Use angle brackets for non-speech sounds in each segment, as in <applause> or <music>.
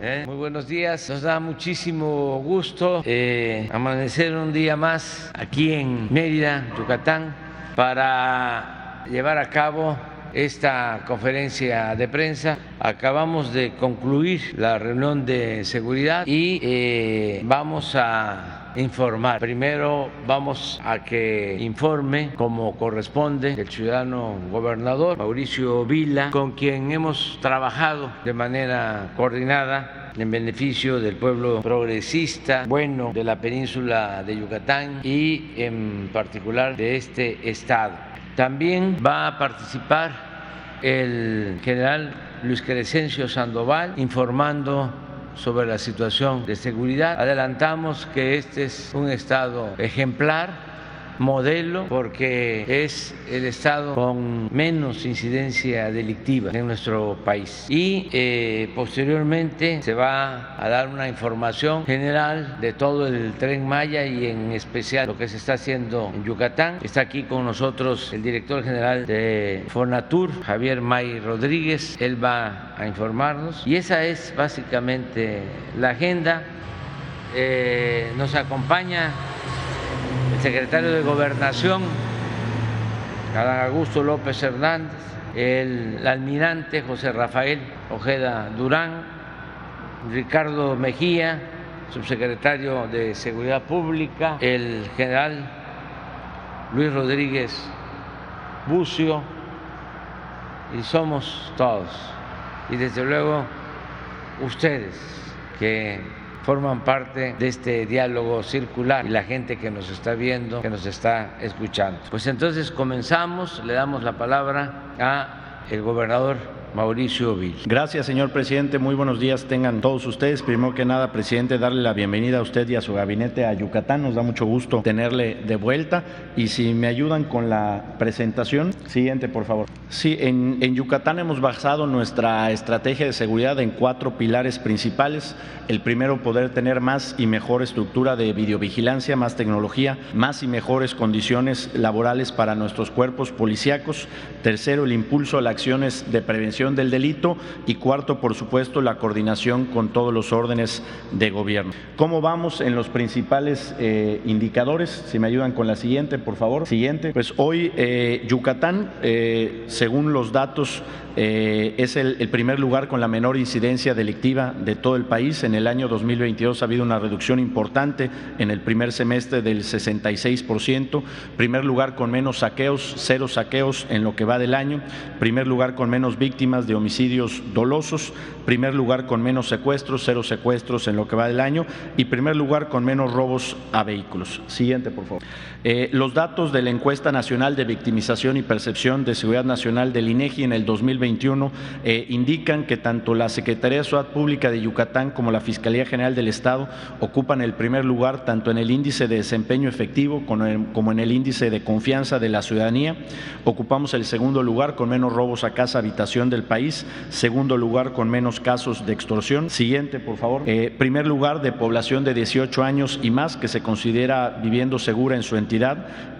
Eh, muy buenos días, nos da muchísimo gusto eh, amanecer un día más aquí en Mérida, Yucatán, para llevar a cabo esta conferencia de prensa. Acabamos de concluir la reunión de seguridad y eh, vamos a informar. Primero vamos a que informe como corresponde el ciudadano gobernador Mauricio Vila, con quien hemos trabajado de manera coordinada en beneficio del pueblo progresista, bueno, de la península de Yucatán y en particular de este estado. También va a participar el general Luis Crescencio Sandoval informando sobre la situación de seguridad. Adelantamos que este es un estado ejemplar modelo porque es el estado con menos incidencia delictiva en nuestro país. Y eh, posteriormente se va a dar una información general de todo el tren Maya y en especial lo que se está haciendo en Yucatán. Está aquí con nosotros el director general de Fonatur, Javier May Rodríguez. Él va a informarnos y esa es básicamente la agenda. Eh, nos acompaña secretario de Gobernación, Adán Augusto López Hernández, el almirante José Rafael Ojeda Durán, Ricardo Mejía, subsecretario de Seguridad Pública, el general Luis Rodríguez Bucio, y somos todos. Y desde luego ustedes que forman parte de este diálogo circular y la gente que nos está viendo, que nos está escuchando. Pues entonces comenzamos, le damos la palabra a el gobernador Mauricio Vil. Gracias, señor presidente. Muy buenos días tengan todos ustedes. Primero que nada, presidente, darle la bienvenida a usted y a su gabinete a Yucatán. Nos da mucho gusto tenerle de vuelta. Y si me ayudan con la presentación, siguiente, por favor. Sí, en, en Yucatán hemos basado nuestra estrategia de seguridad en cuatro pilares principales. El primero, poder tener más y mejor estructura de videovigilancia, más tecnología, más y mejores condiciones laborales para nuestros cuerpos policíacos. Tercero, el impulso a las acciones de prevención del delito y cuarto, por supuesto, la coordinación con todos los órdenes de gobierno. ¿Cómo vamos en los principales eh, indicadores? Si me ayudan con la siguiente, por favor. Siguiente. Pues hoy eh, Yucatán, eh, según los datos eh, es el, primer lugar con la menor incidencia delictiva de todo el país. En el año 2022 ha habido una reducción importante en el primer semestre del 66%, primer lugar con menos saqueos, cero saqueos en lo que va del año, primer lugar con menos víctimas de homicidios dolosos, primer lugar con menos secuestros, cero secuestros en lo que va del año y primer lugar con menos robos a vehículos. Siguiente, por favor. Eh, los datos de la encuesta nacional de victimización y percepción de seguridad nacional del INEGI en el 2022 21 eh, indican que tanto la Secretaría de Seguridad Pública de Yucatán como la Fiscalía General del Estado ocupan el primer lugar tanto en el índice de desempeño efectivo como en el índice de confianza de la ciudadanía. Ocupamos el segundo lugar con menos robos a casa habitación del país, segundo lugar con menos casos de extorsión. Siguiente, por favor. Eh, primer lugar de población de 18 años y más que se considera viviendo segura en su entidad.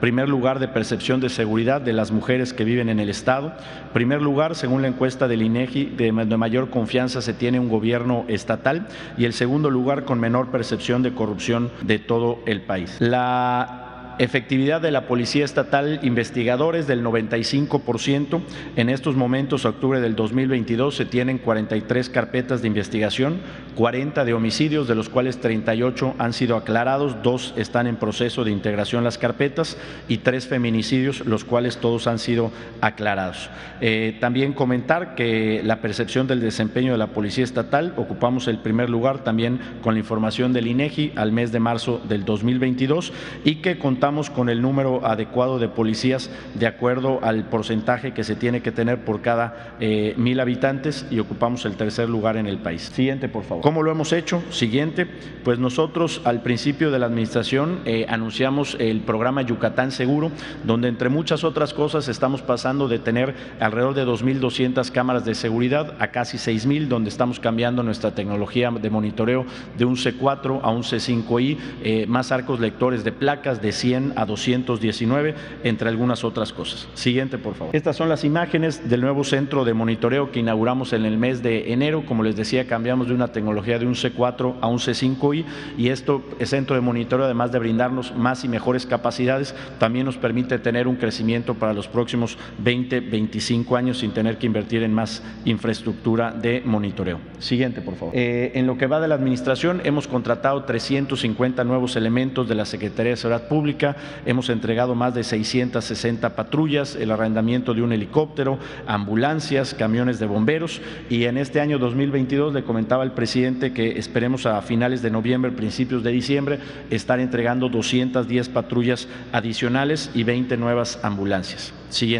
Primer lugar de percepción de seguridad de las mujeres que viven en el Estado. Primer lugar, según la encuesta del INEGI, de mayor confianza se tiene un gobierno estatal y el segundo lugar con menor percepción de corrupción de todo el país. La Efectividad de la Policía Estatal investigadores del 95%. En estos momentos, octubre del 2022, se tienen 43 carpetas de investigación, 40 de homicidios, de los cuales 38 han sido aclarados, dos están en proceso de integración las carpetas y tres feminicidios, los cuales todos han sido aclarados. Eh, también comentar que la percepción del desempeño de la Policía Estatal, ocupamos el primer lugar también con la información del INEGI al mes de marzo del 2022 y que contamos con el número adecuado de policías de acuerdo al porcentaje que se tiene que tener por cada eh, mil habitantes y ocupamos el tercer lugar en el país. Siguiente, por favor. ¿Cómo lo hemos hecho? Siguiente, pues nosotros al principio de la administración eh, anunciamos el programa Yucatán Seguro, donde entre muchas otras cosas estamos pasando de tener alrededor de 2.200 cámaras de seguridad a casi 6.000, donde estamos cambiando nuestra tecnología de monitoreo de un C4 a un C5I, eh, más arcos lectores de placas de 100 100 a 219, entre algunas otras cosas. Siguiente, por favor. Estas son las imágenes del nuevo centro de monitoreo que inauguramos en el mes de enero. Como les decía, cambiamos de una tecnología de un C4 a un C5i y esto, centro de monitoreo, además de brindarnos más y mejores capacidades, también nos permite tener un crecimiento para los próximos 20, 25 años sin tener que invertir en más infraestructura de monitoreo. Siguiente, por favor. Eh, en lo que va de la administración, hemos contratado 350 nuevos elementos de la Secretaría de Seguridad Pública, hemos entregado más de 660 patrullas, el arrendamiento de un helicóptero, ambulancias, camiones de bomberos y en este año 2022 le comentaba al presidente que esperemos a finales de noviembre, principios de diciembre, estar entregando 210 patrullas adicionales y 20 nuevas ambulancias.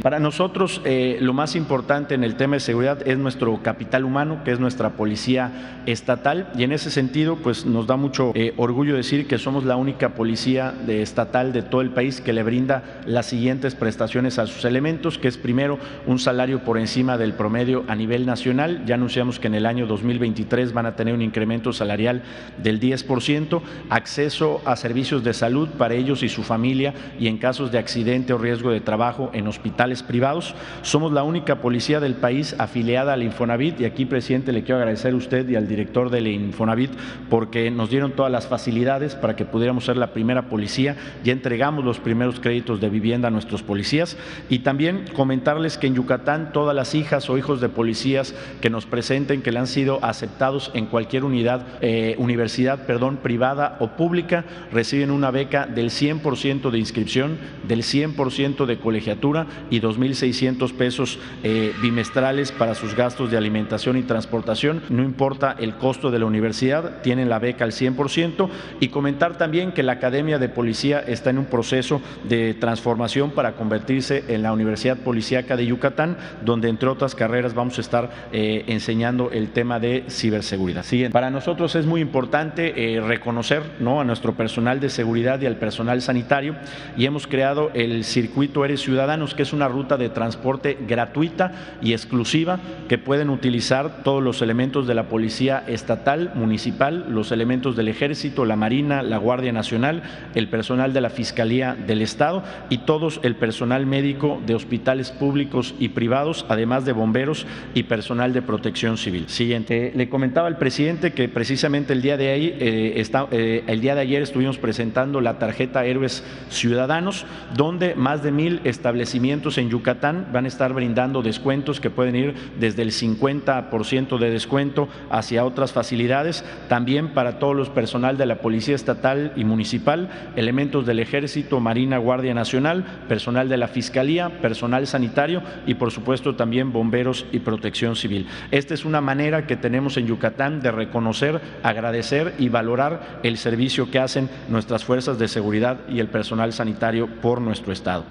Para nosotros eh, lo más importante en el tema de seguridad es nuestro capital humano, que es nuestra policía estatal. Y en ese sentido pues nos da mucho eh, orgullo decir que somos la única policía de estatal de todo el país que le brinda las siguientes prestaciones a sus elementos, que es primero un salario por encima del promedio a nivel nacional, ya anunciamos que en el año 2023 van a tener un incremento salarial del 10%, acceso a servicios de salud para ellos y su familia y en casos de accidente o riesgo de trabajo en hospitales hospitales privados. Somos la única policía del país afiliada al Infonavit y aquí, presidente, le quiero agradecer a usted y al director del Infonavit porque nos dieron todas las facilidades para que pudiéramos ser la primera policía. Ya entregamos los primeros créditos de vivienda a nuestros policías y también comentarles que en Yucatán todas las hijas o hijos de policías que nos presenten que le han sido aceptados en cualquier unidad, eh, universidad, perdón, privada o pública, reciben una beca del 100% de inscripción, del 100% de colegiatura y 2.600 pesos eh, bimestrales para sus gastos de alimentación y transportación. No importa el costo de la universidad, tienen la beca al 100% y comentar también que la Academia de Policía está en un proceso de transformación para convertirse en la Universidad Policíaca de Yucatán, donde entre otras carreras vamos a estar eh, enseñando el tema de ciberseguridad. Siguiente. Para nosotros es muy importante eh, reconocer ¿no? a nuestro personal de seguridad y al personal sanitario y hemos creado el circuito Eres Ciudadanos, que es una ruta de transporte gratuita y exclusiva que pueden utilizar todos los elementos de la Policía Estatal, Municipal, los elementos del Ejército, la Marina, la Guardia Nacional, el personal de la Fiscalía del Estado y todos el personal médico de hospitales públicos y privados, además de bomberos y personal de protección civil. Siguiente. le comentaba al presidente que precisamente el día de ahí, eh, eh, el día de ayer estuvimos presentando la tarjeta Héroes Ciudadanos, donde más de mil establecimientos en Yucatán van a estar brindando descuentos que pueden ir desde el 50% de descuento hacia otras facilidades, también para todos los personal de la Policía Estatal y Municipal, elementos del Ejército, Marina, Guardia Nacional, personal de la Fiscalía, personal sanitario y por supuesto también bomberos y protección civil. Esta es una manera que tenemos en Yucatán de reconocer, agradecer y valorar el servicio que hacen nuestras fuerzas de seguridad y el personal sanitario por nuestro Estado.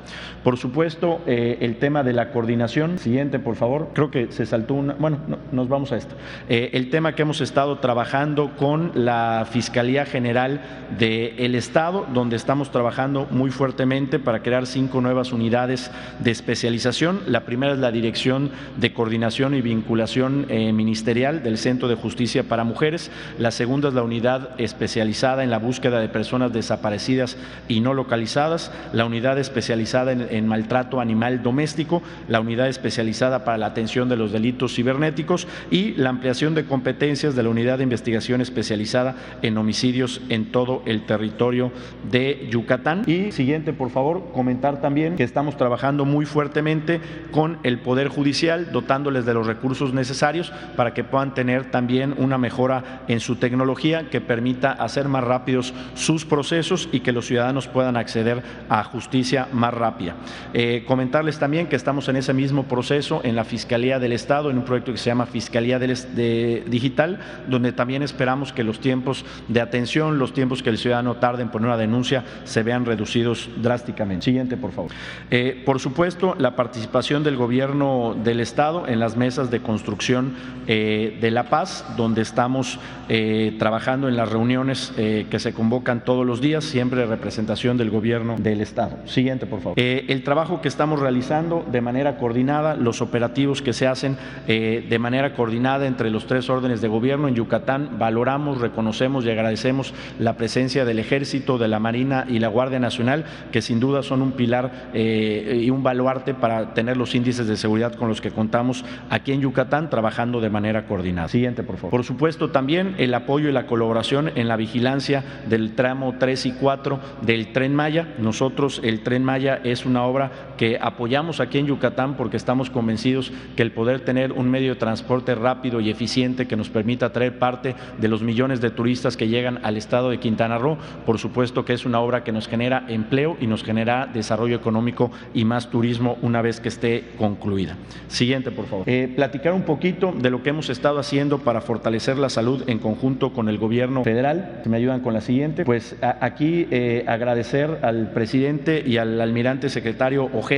Por supuesto, eh, el tema de la coordinación. Siguiente, por favor. Creo que se saltó una. Bueno, nos vamos a esto. Eh, el tema que hemos estado trabajando con la Fiscalía General del Estado, donde estamos trabajando muy fuertemente para crear cinco nuevas unidades de especialización. La primera es la Dirección de Coordinación y Vinculación eh, Ministerial del Centro de Justicia para Mujeres. La segunda es la unidad especializada en la búsqueda de personas desaparecidas y no localizadas. La unidad especializada en maltrato animal doméstico, la unidad especializada para la atención de los delitos cibernéticos y la ampliación de competencias de la unidad de investigación especializada en homicidios en todo el territorio de Yucatán. Y siguiente, por favor, comentar también que estamos trabajando muy fuertemente con el Poder Judicial, dotándoles de los recursos necesarios para que puedan tener también una mejora en su tecnología que permita hacer más rápidos sus procesos y que los ciudadanos puedan acceder a justicia más rápida. Eh, Comentarles también que estamos en ese mismo proceso en la Fiscalía del Estado, en un proyecto que se llama Fiscalía de Digital, donde también esperamos que los tiempos de atención, los tiempos que el ciudadano tarde en poner una denuncia, se vean reducidos drásticamente. Siguiente, por favor. Eh, por supuesto, la participación del Gobierno del Estado en las mesas de construcción eh, de la paz, donde estamos eh, trabajando en las reuniones que se convocan todos los días, siempre representación del Gobierno del Estado. Siguiente, por favor. el trabajo que estamos realizando de manera coordinada, los operativos que se hacen eh, de manera coordinada entre los tres órdenes de gobierno en Yucatán. Valoramos, reconocemos y agradecemos la presencia del Ejército, de la Marina y la Guardia Nacional, que sin duda son un pilar eh, y un baluarte para tener los índices de seguridad con los que contamos aquí en Yucatán, trabajando de manera coordinada. Siguiente, por favor. Por supuesto, también el apoyo y la colaboración en la vigilancia del tramo 3 y 4 del Tren Maya. Nosotros, el Tren Maya es una obra que apoyamos aquí en Yucatán porque estamos convencidos que el poder tener un medio de transporte rápido y eficiente que nos permita traer parte de los millones de turistas que llegan al estado de Quintana Roo, por supuesto que es una obra que nos genera empleo y nos genera desarrollo económico y más turismo una vez que esté concluida. Siguiente, por favor. Eh, platicar un poquito de lo que hemos estado haciendo para fortalecer la salud en conjunto con el gobierno federal. Si me ayudan con la siguiente. Pues aquí eh, agradecer al presidente y al almirante secretario Ojeda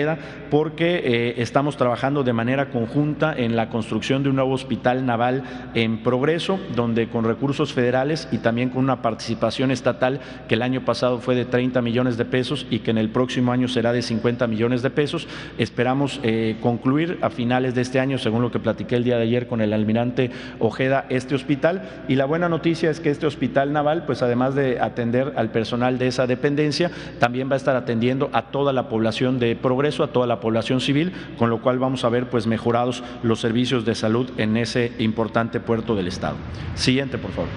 porque eh, estamos trabajando de manera conjunta en la construcción de un nuevo hospital naval en progreso, donde con recursos federales y también con una participación estatal que el año pasado fue de 30 millones de pesos y que en el próximo año será de 50 millones de pesos. Esperamos eh, concluir a finales de este año, según lo que platiqué el día de ayer con el almirante Ojeda, este hospital. Y la buena noticia es que este hospital naval, pues además de atender al personal de esa dependencia, también va a estar atendiendo a toda la población de progreso, a toda la población civil, con lo cual vamos a ver pues mejorados los servicios de salud en ese importante puerto del estado. Siguiente, por favor.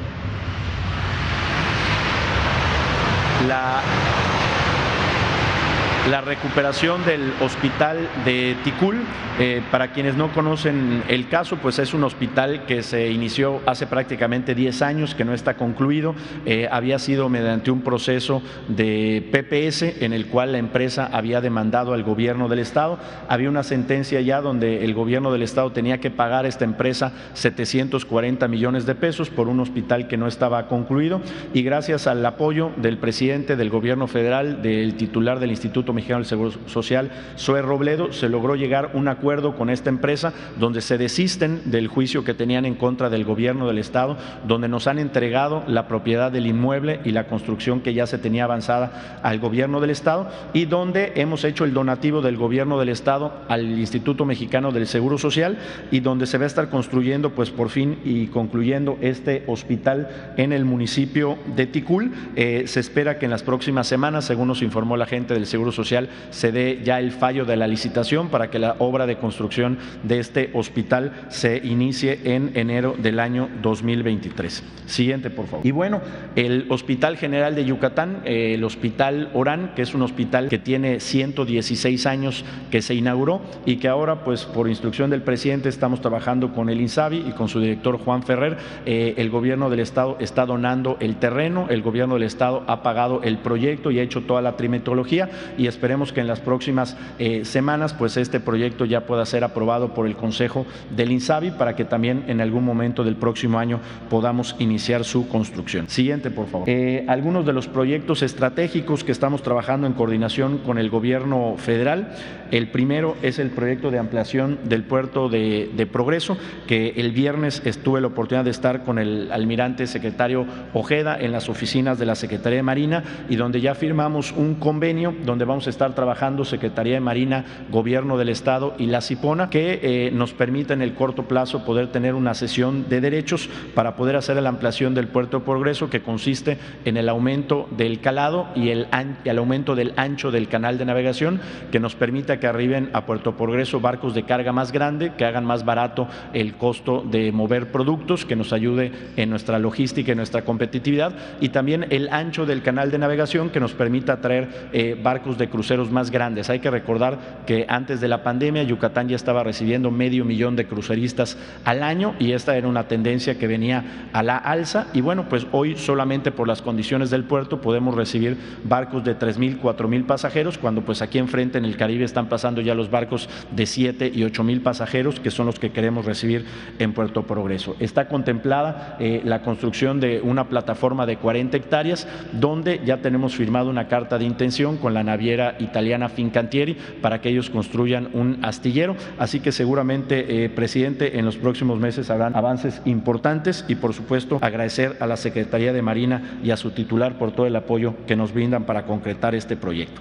La la recuperación del hospital de Ticul. Eh, para quienes no conocen el caso, pues es un hospital que se inició hace prácticamente 10 años, que no está concluido. Eh, había sido mediante un proceso de PPS en el cual la empresa había demandado al gobierno del Estado. Había una sentencia ya donde el gobierno del Estado tenía que pagar a esta empresa 740 millones de pesos por un hospital que no estaba concluido y gracias al apoyo del presidente del gobierno federal, del titular del Instituto Mexicano del Seguro Social, Zoe Robledo, se logró llegar un acuerdo con esta empresa donde se desisten del juicio que tenían en contra del gobierno del Estado, donde nos han entregado la propiedad del inmueble y la construcción que ya se tenía avanzada al gobierno del Estado y donde hemos hecho el donativo del gobierno del Estado al Instituto Mexicano del Seguro Social y donde se va a estar construyendo pues por fin y concluyendo este hospital en el municipio de Ticul. Eh, se espera que en las próximas semanas, según nos informó la gente del Seguro Social, se dé ya el fallo de la licitación para que la obra de construcción de este hospital se inicie en enero del año 2023. Siguiente, por favor. Y bueno, el Hospital General de Yucatán, eh, el Hospital Orán, que es un hospital que tiene 116 años que se inauguró y que ahora, pues por instrucción del presidente, estamos trabajando con el INSABI y con su director Juan Ferrer. Eh, el gobierno del Estado está donando el terreno, el gobierno del Estado ha pagado el proyecto y ha hecho toda la trimetología y esperemos que en las próximas eh, semanas pues este proyecto ya pueda ser aprobado por el Consejo del INSABI para que también en algún momento del próximo año podamos iniciar su construcción. Siguiente, por favor. Eh, algunos de los proyectos estratégicos que estamos trabajando en coordinación con el gobierno federal. El primero es el proyecto de ampliación del puerto de, de Progreso, que el viernes estuve la oportunidad de estar con el almirante secretario Ojeda en las oficinas de la Secretaría de Marina y donde ya firmamos un convenio donde vamos estar trabajando Secretaría de Marina, Gobierno del Estado y la CIPONA, que eh, nos permita en el corto plazo poder tener una sesión de derechos para poder hacer la ampliación del puerto progreso, que consiste en el aumento del calado y el, el aumento del ancho del canal de navegación, que nos permita que arriben a Puerto Progreso barcos de carga más grande, que hagan más barato el costo de mover productos, que nos ayude en nuestra logística y nuestra competitividad, y también el ancho del canal de navegación, que nos permita traer eh, barcos de cruceros más grandes. Hay que recordar que antes de la pandemia Yucatán ya estaba recibiendo medio millón de cruceristas al año y esta era una tendencia que venía a la alza y bueno, pues hoy solamente por las condiciones del puerto podemos recibir barcos de tres mil, cuatro mil pasajeros, cuando pues aquí enfrente en el Caribe están pasando ya los barcos de siete y ocho mil pasajeros, que son los que queremos recibir en Puerto Progreso. Está contemplada eh, la construcción de una plataforma de 40 hectáreas, donde ya tenemos firmado una carta de intención con la naviera italiana Fincantieri para que ellos construyan un astillero. Así que seguramente, eh, presidente, en los próximos meses habrán avances importantes y, por supuesto, agradecer a la Secretaría de Marina y a su titular por todo el apoyo que nos brindan para concretar este proyecto.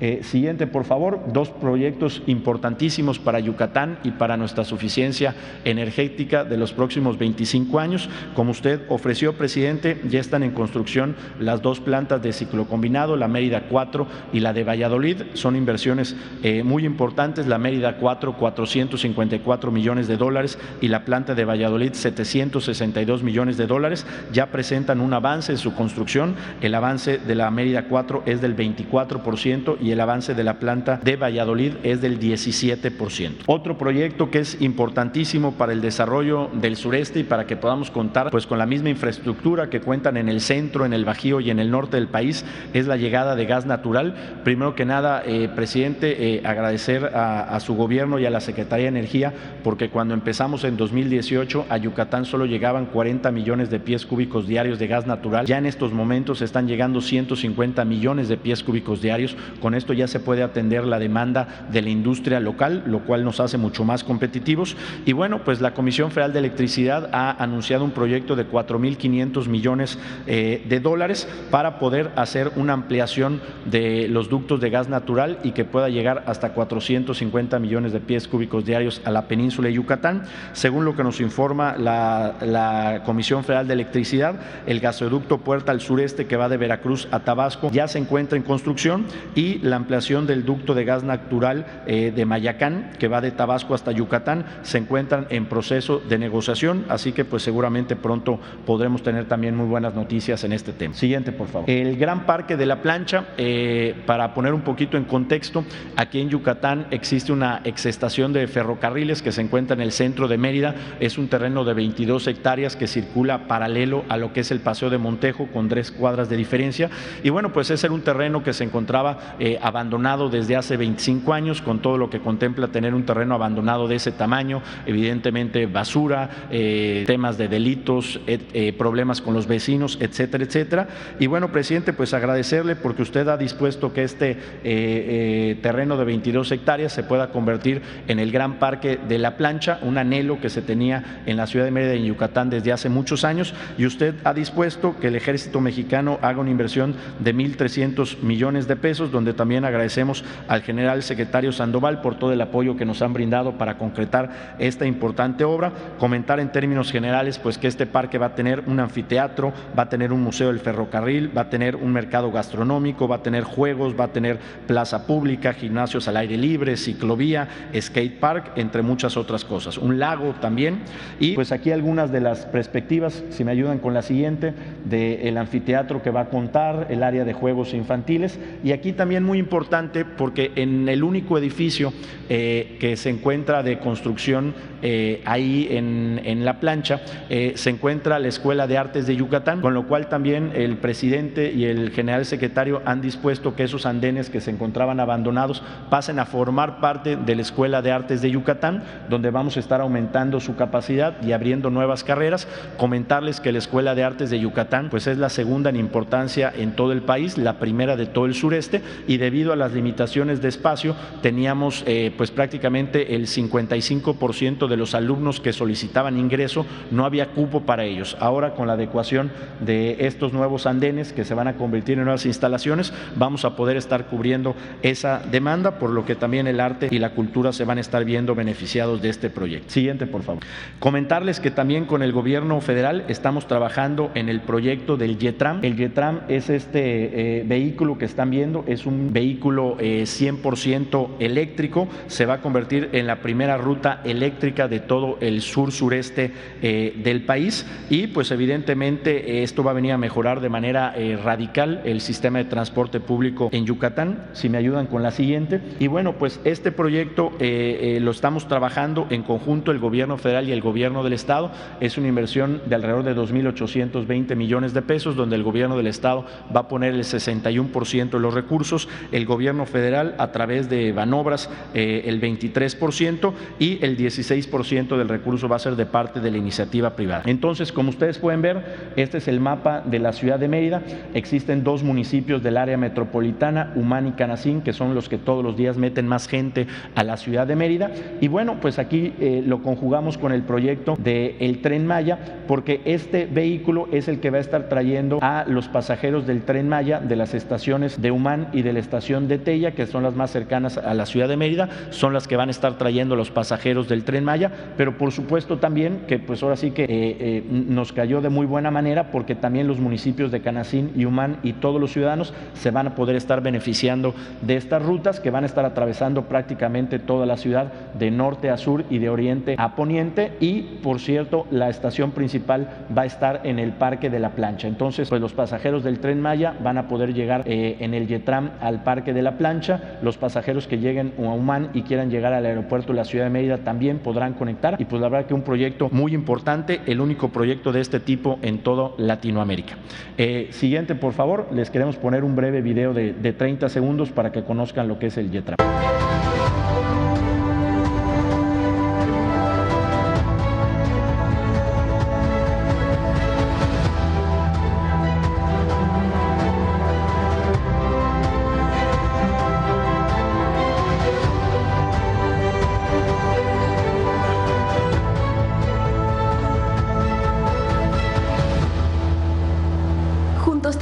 Eh, siguiente, por favor, dos proyectos importantísimos para Yucatán y para nuestra suficiencia energética de los próximos 25 años. Como usted ofreció, presidente, ya están en construcción las dos plantas de ciclo combinado, la Mérida 4 y la de Valladolid. Son inversiones eh, muy importantes. La Mérida 4, 454 millones de dólares y la planta de Valladolid, 762 millones de dólares. Ya presentan un avance en su construcción. El avance de la Mérida 4 es del 24% y el avance de la planta de Valladolid es del 17%. Otro proyecto que es importantísimo para el desarrollo del sureste y para que podamos contar pues con la misma infraestructura que cuentan en el centro, en el Bajío y en el norte del país es la llegada de gas natural. Primero que nada, eh, presidente, eh, agradecer a, a su gobierno y a la Secretaría de Energía porque cuando empezamos en 2018 a Yucatán solo llegaban 40 millones de pies cúbicos diarios de gas natural. Ya en estos momentos están llegando 150 millones de pies cúbicos diarios. Con esto ya se puede atender la demanda de la industria local, lo cual nos hace mucho más competitivos. Y bueno, pues la Comisión Federal de Electricidad ha anunciado un proyecto de 4.500 millones eh, de dólares para poder hacer una ampliación de los ductos de gas natural y que pueda llegar hasta 450 millones de pies cúbicos diarios a la península de Yucatán. Según lo que nos informa la, Comisión Federal de Electricidad, el gasoducto Puerta al Sureste que va de Veracruz a Tabasco ya se encuentra en construcción y la ampliación del ducto de gas natural eh, de Mayacán, que va de Tabasco hasta Yucatán, se encuentran en proceso de negociación, así que pues seguramente pronto podremos tener también muy buenas noticias en este tema. Siguiente, por favor. El Gran Parque de la Plancha, eh, para poner un poquito en contexto, aquí en Yucatán existe una exestación de ferrocarriles que se encuentra en el centro de Mérida, es un terreno de 22 hectáreas que circula paralelo a lo que es el Paseo de Montejo con tres cuadras de diferencia y bueno, pues ese era un terreno que se encontraba eh, abandonado desde hace 25 años, con todo lo que contempla tener un terreno abandonado de ese tamaño, evidentemente basura, eh, temas de delitos, eh, problemas con los vecinos, etcétera, etcétera. Y bueno, presidente, pues agradecerle porque usted ha dispuesto que este eh, terreno de 22 hectáreas se pueda convertir en el gran parque de la plancha, un anhelo que se tenía en la ciudad de Mérida, en Yucatán, desde hace muchos años, y usted ha dispuesto que el ejército mexicano haga una inversión de 1.300 millones de pesos, donde también agradecemos al general secretario Sandoval por todo el apoyo que nos han brindado para concretar esta importante obra. Comentar en términos generales pues que este parque va a tener un anfiteatro, va a tener un museo del ferrocarril, va a tener un mercado gastronómico, va a tener juegos, va a tener plaza pública, gimnasios al aire libre, ciclovía, skate park, entre muchas otras cosas. Un lago también. Y pues aquí algunas de las perspectivas, si me ayudan con la siguiente, del anfiteatro que va a contar, el área de juegos infantiles. Y aquí también muy importante porque en el único edificio eh, que se encuentra de construcción eh, ahí en, en, la plancha eh, se encuentra la Escuela de Artes de Yucatán, con lo cual también el presidente y el general secretario han dispuesto que esos andenes que se encontraban abandonados pasen a formar parte de la Escuela de Artes de Yucatán, donde vamos a estar aumentando su capacidad y abriendo nuevas carreras. Comentarles que la Escuela de Artes de Yucatán pues es la segunda en importancia en todo el país, la primera de todo el sureste y debido a las limitaciones de espacio teníamos eh, pues prácticamente el 55% de los alumnos que solicitaban ingreso no había cupo para ellos. Ahora con la adecuación de estos nuevos andenes que se van a convertir en nuevas instalaciones, vamos a poder estar cubriendo esa demanda, por lo que también el arte y la cultura se van a estar viendo beneficiados de este proyecto. Siguiente, por favor. Comentarles que también con el gobierno federal estamos trabajando en el proyecto del YETRAM. El YETRAM es este eh, vehículo que están viendo, es un vehículo 100% eh, eléctrico, se va a convertir en la primera ruta eléctrica de todo el sur sureste eh, del país. Y pues evidentemente esto va a venir a mejorar de manera eh, radical el sistema de transporte público en Yucatán, si me ayudan con la siguiente. Y bueno, pues este proyecto lo estamos trabajando en conjunto el gobierno federal y el gobierno del estado, es una inversión de alrededor de 2.820 millones de pesos, donde el gobierno del estado va a poner el 61% de los recursos, el gobierno federal a través de Banobras eh, el 23% y el 16% del recurso va a ser de parte de la iniciativa privada. Entonces, como ustedes pueden ver, este es el mapa de la ciudad de Mérida. Existen dos municipios del área metropolitana, Humán y Canacín, que son los que todos los días meten más gente a la ciudad de Mérida. Y bueno, pues aquí eh, lo conjugamos con el proyecto del tren Maya, porque este vehículo es el que va a estar trayendo a los pasajeros del tren Maya de las estaciones de Humán y de la estación de Tella, que son las más cercanas a la ciudad de Mérida, son las que van a estar trayendo los pasajeros del tren Maya, pero por supuesto también que pues ahora sí que eh, eh, nos cayó de muy buena manera porque también los municipios de Canacín y Humán y todos los ciudadanos se van a poder estar beneficiando de estas rutas que van a estar atravesando prácticamente toda la ciudad de norte a sur y de oriente a poniente y por cierto la estación principal va a estar en el Parque de la Plancha. Entonces pues los pasajeros del tren Maya van a poder llegar eh, en el Yetram al Parque de la Plancha, los pasajeros que lleguen a Humán y quieran llegar al aeropuerto de la ciudad de Mérida también podrán conectar y pues la verdad que un proyecto muy importante, el único proyecto de este tipo en todo Latinoamérica. Eh, siguiente por favor, les queremos poner un breve video de, de 30 segundos para que conozcan lo que es el Yetram.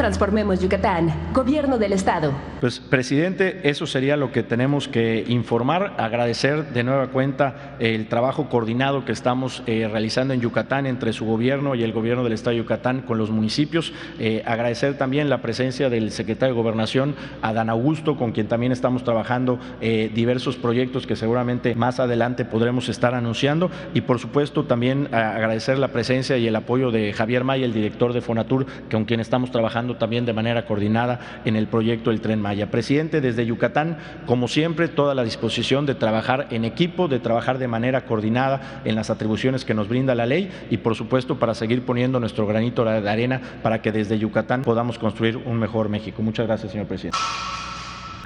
Transformemos Yucatán, Gobierno del Estado. Pues, presidente, eso sería lo que tenemos que informar. Agradecer de nueva cuenta el trabajo coordinado que estamos eh, realizando en Yucatán entre su gobierno y el gobierno del Estado de Yucatán con los municipios. Eh, agradecer también la presencia del secretario de Gobernación, Adán Augusto, con quien también estamos trabajando eh, diversos proyectos que seguramente más adelante podremos estar anunciando. Y, por supuesto, también agradecer la presencia y el apoyo de Javier Maya, el director de Fonatur, con quien estamos trabajando también de manera coordinada en el proyecto del Tren Maya. Presidente, desde Yucatán, como siempre, toda la disposición de trabajar en equipo, de trabajar de manera coordinada en las atribuciones que nos brinda la ley y, por supuesto, para seguir poniendo nuestro granito de arena para que desde Yucatán podamos construir un mejor México. Muchas gracias, señor presidente.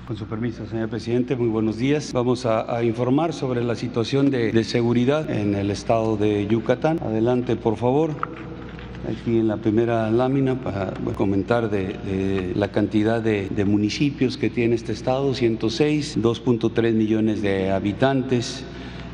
Con su permiso, señor presidente, muy buenos días. Vamos a, informar sobre la situación de seguridad en el estado de Yucatán. Adelante, por favor aquí en la primera lámina para comentar de, la cantidad de, municipios que tiene este estado, 106, 2.3 millones de habitantes.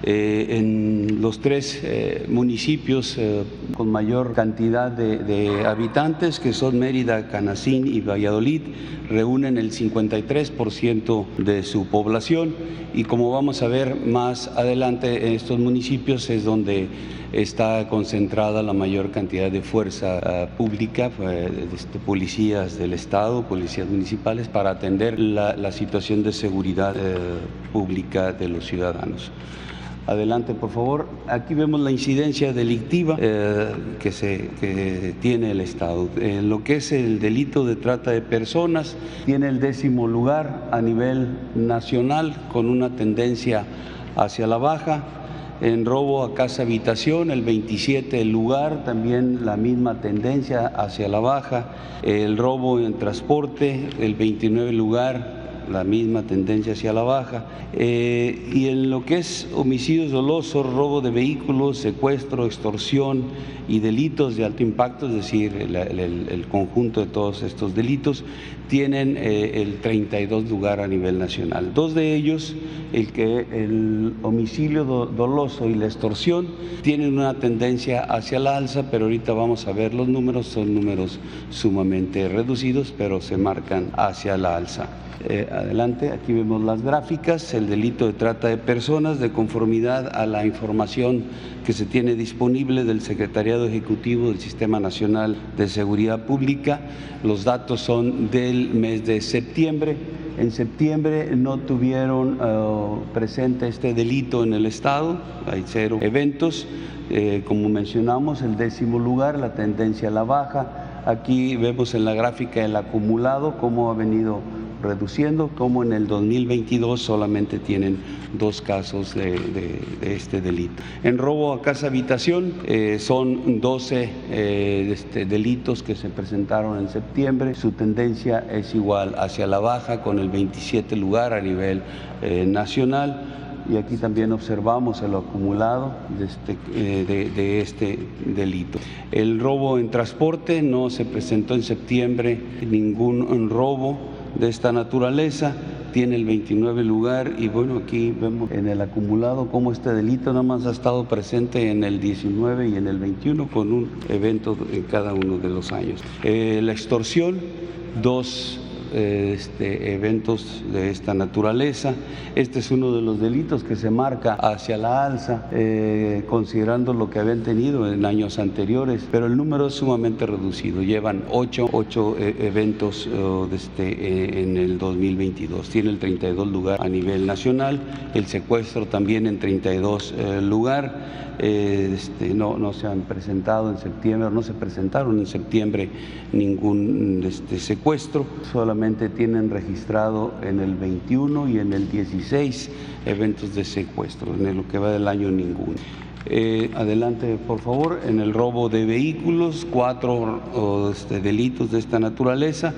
Eh, en los tres eh, municipios eh, con mayor cantidad de, habitantes, que son Mérida, Canacín y Valladolid, reúnen el 53% de su población y como vamos a ver más adelante, en estos municipios es donde está concentrada la mayor cantidad de fuerza pública, este, policías del Estado, policías municipales, para atender la, situación de seguridad pública de los ciudadanos. Adelante, por favor. Aquí vemos la incidencia delictiva eh, que, se, tiene el Estado. En lo que es el delito de trata de personas, tiene el décimo lugar a nivel nacional con una tendencia hacia la baja en robo a casa habitación, el 27 el lugar, también la misma tendencia hacia la baja, el robo en transporte, el 29 lugar, la misma tendencia hacia la baja. Eh, y en lo que es homicidios dolosos, robo de vehículos, secuestro, extorsión y delitos de alto impacto, es decir, el, conjunto de todos estos delitos, tienen eh, el 32 lugar a nivel nacional. Dos de ellos, el que el homicidio doloso y la extorsión, tienen una tendencia hacia la alza, pero ahorita vamos a ver los números, son números sumamente reducidos, pero se marcan hacia la alza. Eh, adelante, aquí vemos las gráficas, el delito de trata de personas de conformidad a la información que se tiene disponible del Secretariado Ejecutivo del Sistema Nacional de Seguridad Pública. Los datos son del mes de septiembre. En septiembre no tuvieron eh, presente este delito en el Estado, hay cero eventos. Eh, como mencionamos, el décimo lugar, la tendencia a la baja. Aquí vemos en la gráfica el acumulado, cómo ha venido reduciendo, como en el 2022 solamente tienen dos casos de, este delito. En robo a casa habitación eh, son 12 eh, este, delitos que se presentaron en septiembre. Su tendencia es igual hacia la baja con el 27 lugar a nivel eh, nacional y aquí también observamos el acumulado de este, de este, delito. El robo en transporte no se presentó en septiembre ningún robo de esta naturaleza tiene el 29 lugar y bueno, aquí vemos en el acumulado cómo este delito nada más ha estado presente en el 19 y en el 21 con un evento en cada uno de los años. Eh, la extorsión, dos este, eventos de esta naturaleza. Este es uno de los delitos que se marca hacia la alza, eh, considerando lo que habían tenido en años anteriores, pero el número es sumamente reducido. Llevan ocho, ocho eh, eventos este, en el 2022. Tiene el 32 lugar a nivel nacional, el secuestro también en 32 lugar. Este, no, no se han presentado en septiembre, no se presentaron en septiembre ningún este, secuestro, solamente tienen registrado en el 21 y en el 16 eventos de secuestro, en lo que va del año ninguno. Eh, adelante, por favor, en el robo de vehículos, cuatro este, delitos de esta naturaleza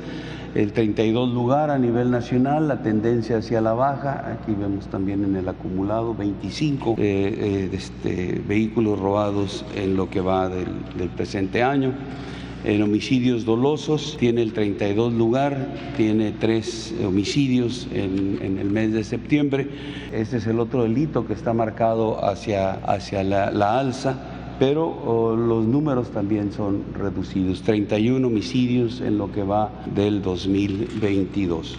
el 32 lugar a nivel nacional, la tendencia hacia la baja, aquí vemos también en el acumulado 25 eh, eh, este, vehículos robados en lo que va del, presente año. En homicidios dolosos tiene el 32 lugar, tiene tres homicidios en, el mes de septiembre. Este es el otro delito que está marcado hacia, hacia la alza pero los números también son reducidos, 31 homicidios en lo que va del 2022.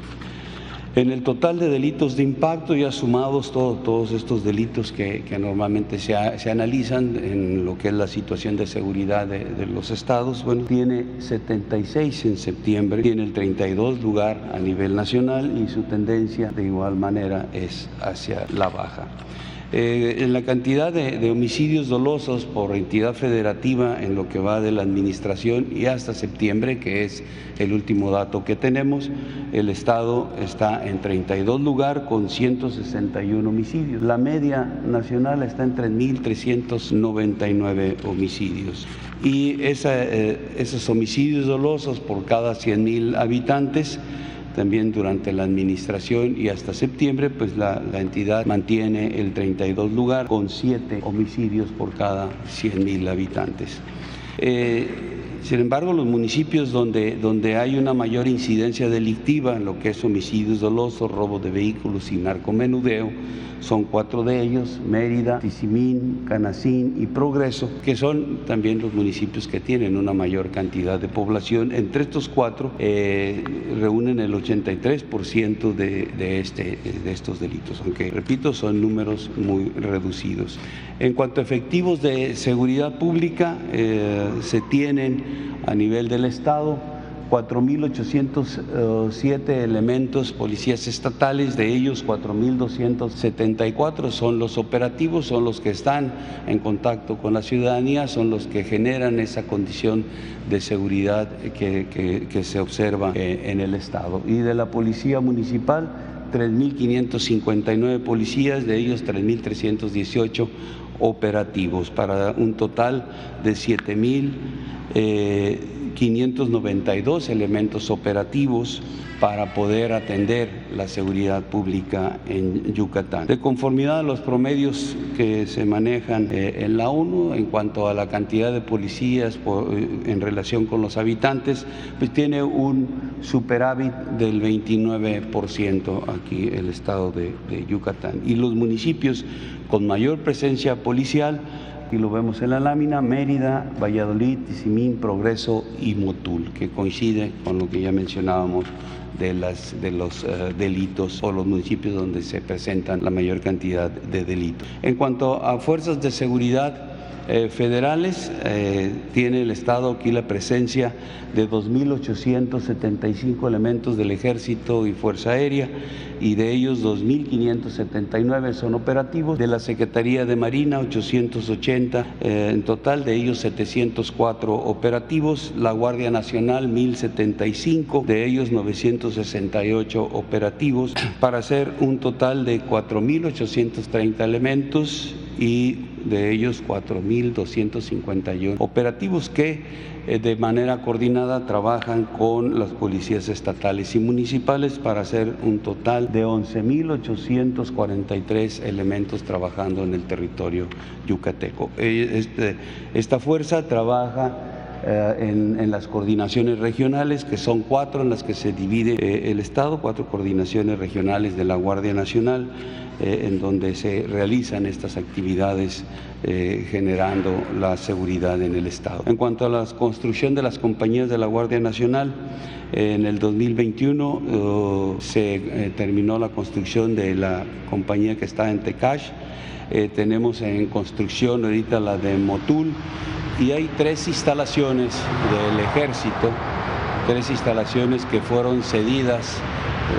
En el total de delitos de impacto, ya sumados todos estos delitos que, normalmente se, analizan en lo que es la situación de seguridad de, de, los estados, bueno, tiene 76 en septiembre, tiene el 32 lugar a nivel nacional y su tendencia de igual manera es hacia la baja. Eh, en la cantidad de, homicidios dolosos por entidad federativa en lo que va de la administración y hasta septiembre, que es el último dato que tenemos, el Estado está en 32 lugar con 161 homicidios. La media nacional está en 3.399 homicidios. Y eh, esos homicidios dolosos por cada 100.000 habitantes también durante la administración y hasta septiembre, pues la, entidad mantiene el 32 lugar con 7 homicidios por cada 100 mil habitantes. Eh, sin embargo, los municipios donde, donde hay una mayor incidencia delictiva en lo que es homicidios dolosos, robo de vehículos y narcomenudeo, son cuatro de ellos, Mérida, Tizimín, Canacín y Progreso, que son también los municipios que tienen una mayor cantidad de población. Entre estos cuatro eh, reúnen el 83% de, de, este, de estos delitos, aunque, repito, son números muy reducidos. En cuanto a efectivos de seguridad pública, eh, se tienen a nivel del Estado 4.807 elementos policías estatales, de ellos 4.274 son los operativos, son los que están en contacto con la ciudadanía, son los que generan esa condición de seguridad que, se observa eh, en el Estado. Y de la Policía Municipal, 3.559 policías, de ellos 3.318 operativos, para un total de 7.000. 592 elementos operativos para poder atender la seguridad pública en Yucatán. De conformidad a los promedios que se manejan eh, en la ONU en cuanto a la cantidad de policías eh, en relación con los habitantes, pues tiene un superávit del 29% aquí el estado de, de Yucatán. Y los municipios con mayor presencia policial y lo vemos en la lámina, Mérida, Valladolid, Tizimín, Progreso y Motul, que coincide con lo que ya mencionábamos de, las, de los eh, delitos o los municipios donde se presentan la mayor cantidad de delitos. En cuanto a fuerzas de seguridad, eh, federales, eh, tiene el Estado aquí la presencia de 2.875 elementos del Ejército y Fuerza Aérea y de ellos 2.579 son operativos, de la Secretaría de Marina 880, eh, en total de ellos 704 operativos, la Guardia Nacional 1.075, de ellos 968 operativos, para hacer un total de 4.830 elementos y de ellos 4.251 operativos que eh, de manera coordinada trabajan con las policías estatales y municipales para hacer un total de 11.843 elementos trabajando en el territorio yucateco. Eh, este, esta fuerza trabaja eh, en, las coordinaciones regionales, que son cuatro en las que se divide el Estado, cuatro coordinaciones regionales de la Guardia Nacional, eh, en donde se realizan estas actividades generando la seguridad en el Estado. En cuanto a la construcción de las compañías de la Guardia Nacional, en el 2021 se terminó la construcción de la compañía que está en Tecash. tenemos en construcción ahorita la de Motul y hay tres instalaciones del ejército, tres instalaciones que fueron cedidas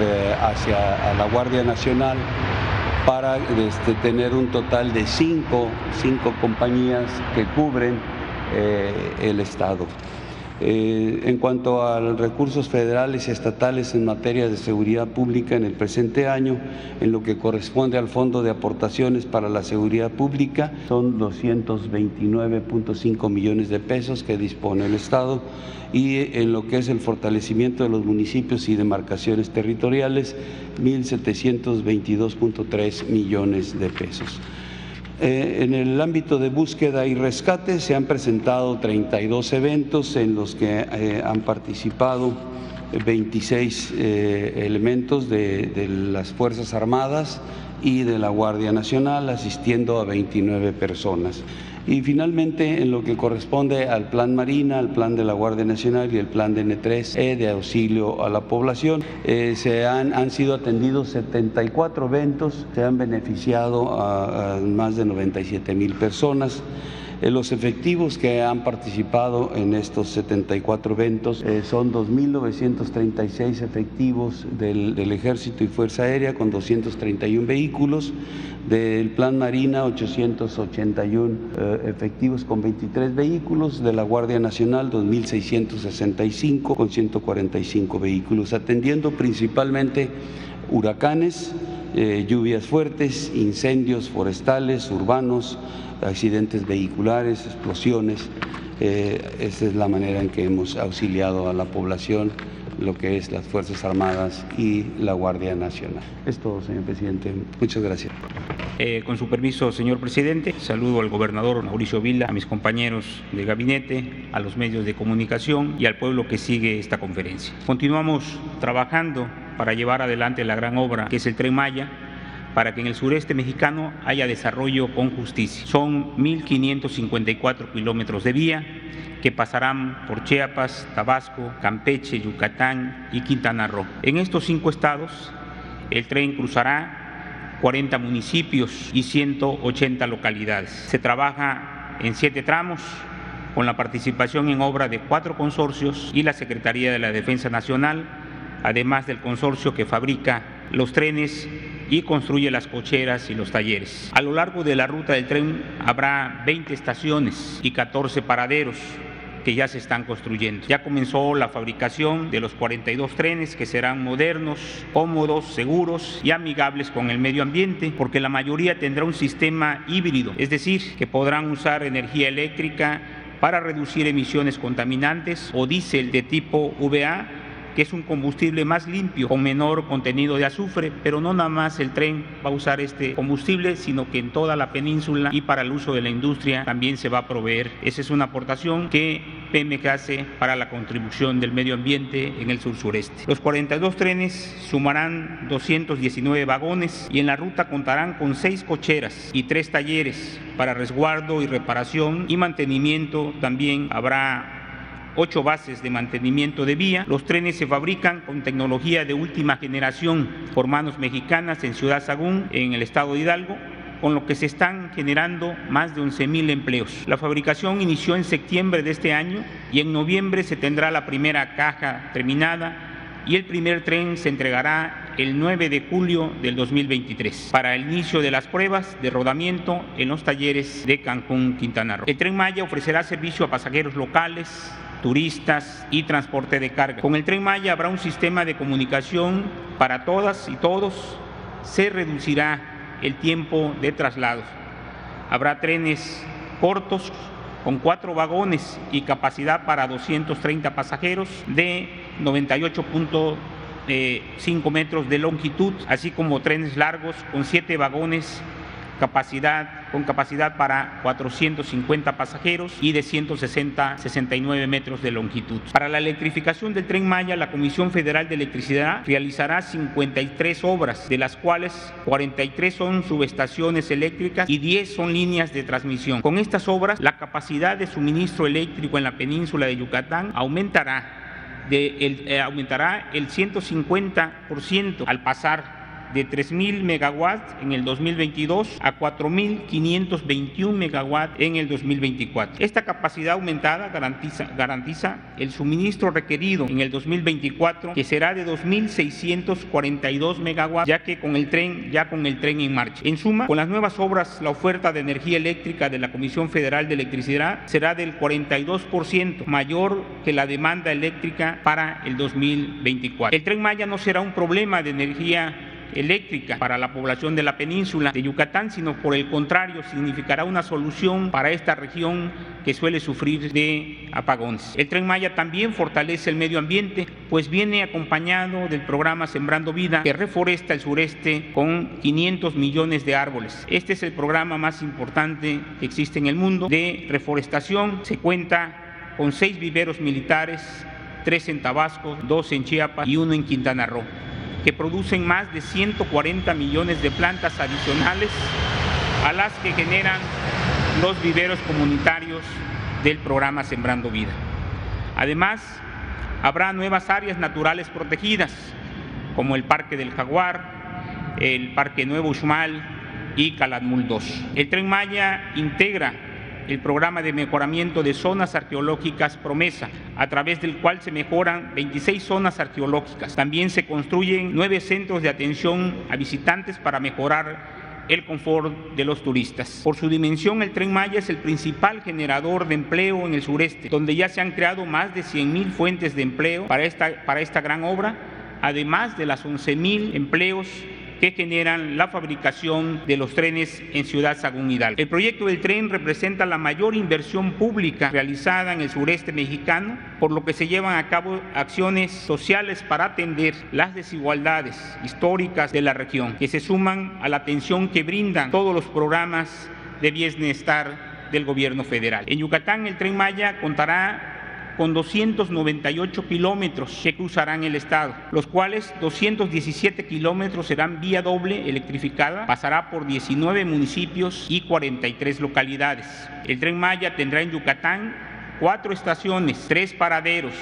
eh, hacia la Guardia Nacional para este, tener un total de cinco, cinco compañías que cubren eh, el Estado. Eh, en cuanto a los recursos federales y estatales en materia de seguridad pública en el presente año, en lo que corresponde al Fondo de Aportaciones para la Seguridad Pública, son 229.5 millones de pesos que dispone el Estado y en lo que es el fortalecimiento de los municipios y demarcaciones territoriales, 1.722.3 millones de pesos. Eh, en el ámbito de búsqueda y rescate se han presentado 32 eventos en los que eh, han participado 26 eh, elementos de, las Fuerzas Armadas y de la Guardia Nacional, asistiendo a 29 personas. Y finalmente, en lo que corresponde al Plan Marina, al Plan de la Guardia Nacional y el Plan de N3E de auxilio a la población, eh, se han, han, sido atendidos 74 eventos, se han beneficiado a, a más de 97 mil personas. Eh, los efectivos que han participado en estos 74 eventos eh, son 2.936 efectivos del, Ejército y Fuerza Aérea con 231 vehículos, del Plan Marina 881 eh, efectivos con 23 vehículos, de la Guardia Nacional 2.665 con 145 vehículos, atendiendo principalmente huracanes, lluvias fuertes, incendios forestales, urbanos, accidentes vehiculares, explosiones. Eh, esa es la manera en que hemos auxiliado a la población, lo que es las Fuerzas Armadas y la Guardia Nacional. Es todo, señor presidente. Muchas gracias. Eh, con su permiso, señor presidente, saludo al gobernador Mauricio Vila, a mis compañeros de gabinete, a los medios de comunicación y al pueblo que sigue esta conferencia. Continuamos trabajando para llevar adelante la gran obra que es el Tren Maya para que en el sureste mexicano haya desarrollo con justicia. Son 1.554 kilómetros de vía que pasarán por Chiapas, Tabasco, Campeche, Yucatán y Quintana Roo. En estos cinco estados, el tren cruzará 40 municipios y 180 localidades. Se trabaja en siete tramos con la participación en obra de cuatro consorcios y la Secretaría de la Defensa Nacional, además del consorcio que fabrica los trenes y construye las cocheras y los talleres. A lo largo de la ruta del tren habrá 20 estaciones y 14 paraderos que ya se están construyendo. Ya comenzó la fabricación de los 42 trenes que serán modernos, cómodos, seguros y amigables con el medio ambiente, porque la mayoría tendrá un sistema híbrido, es decir, que podrán usar energía eléctrica para reducir emisiones contaminantes o diésel de tipo VA es un combustible más limpio, con menor contenido de azufre, pero no nada más el tren va a usar este combustible, sino que en toda la península y para el uso de la industria también se va a proveer. Esa es una aportación que PMC hace para la contribución del medio ambiente en el sur sureste. Los 42 trenes sumarán 219 vagones y en la ruta contarán con seis cocheras y tres talleres para resguardo y reparación y mantenimiento. También habrá ocho bases de mantenimiento de vía. Los trenes se fabrican con tecnología de última generación por manos mexicanas en Ciudad Sagún, en el estado de Hidalgo con lo que se están generando más de 11.000 empleos. La fabricación inició en septiembre de este año y en noviembre se tendrá la primera caja terminada y el primer tren se entregará el 9 de julio del 2023 para el inicio de las pruebas de rodamiento en los talleres de Cancún, Quintana Roo. El tren Maya ofrecerá servicio a pasajeros locales, turistas y transporte de carga. Con el tren Maya habrá un sistema de comunicación para todas y todos. Se reducirá el tiempo de traslado. Habrá trenes cortos con cuatro vagones y capacidad para 230 pasajeros de 98.5 metros de longitud, así como trenes largos con siete vagones capacidad, con capacidad para 450 pasajeros y de 160 69 metros de longitud. Para la electrificación del tren Maya, la Comisión Federal de Electricidad realizará 53 obras, de las cuales 43 son subestaciones eléctricas y 10 son líneas de transmisión. Con estas obras, la capacidad de suministro eléctrico en la península de Yucatán aumentará eh, aumentará el 150% al pasar de 3.000 megawatts en el 2022 a 4.521 megawatts en el 2024. Esta capacidad aumentada garantiza, garantiza el suministro requerido en el 2024 que será de 2.642 megawatts ya que con el tren ya con el tren en marcha. En suma, con las nuevas obras la oferta de energía eléctrica de la Comisión Federal de Electricidad será del 42% mayor que la demanda eléctrica para el 2024. El tren Maya no será un problema de energía eléctrica para la población de la península de Yucatán, sino por el contrario significará una solución para esta región que suele sufrir de apagones. El tren Maya también fortalece el medio ambiente, pues viene acompañado del programa Sembrando Vida, que reforesta el sureste con 500 millones de árboles. Este es el programa más importante que existe en el mundo de reforestación. Se cuenta con seis viveros militares, tres en Tabasco, dos en Chiapas y uno en Quintana Roo que producen más de 140 millones de plantas adicionales a las que generan los viveros comunitarios del programa Sembrando Vida. Además, habrá nuevas áreas naturales protegidas, como el Parque del Jaguar, el Parque Nuevo Uxmal y Calatmul 2. El Tren Maya integra el programa de mejoramiento de zonas arqueológicas Promesa, a través del cual se mejoran 26 zonas arqueológicas. También se construyen nueve centros de atención a visitantes para mejorar el confort de los turistas. Por su dimensión, el tren Maya es el principal generador de empleo en el sureste, donde ya se han creado más de 100.000 fuentes de empleo para esta, para esta gran obra, además de las 11.000 empleos que generan la fabricación de los trenes en Ciudad Sagún Hidalgo. El proyecto del tren representa la mayor inversión pública realizada en el sureste mexicano, por lo que se llevan a cabo acciones sociales para atender las desigualdades históricas de la región, que se suman a la atención que brindan todos los programas de bienestar del gobierno federal. En Yucatán el tren Maya contará con 298 kilómetros que cruzarán el estado, los cuales 217 kilómetros serán vía doble electrificada, pasará por 19 municipios y 43 localidades. El tren Maya tendrá en Yucatán cuatro estaciones, tres paraderos,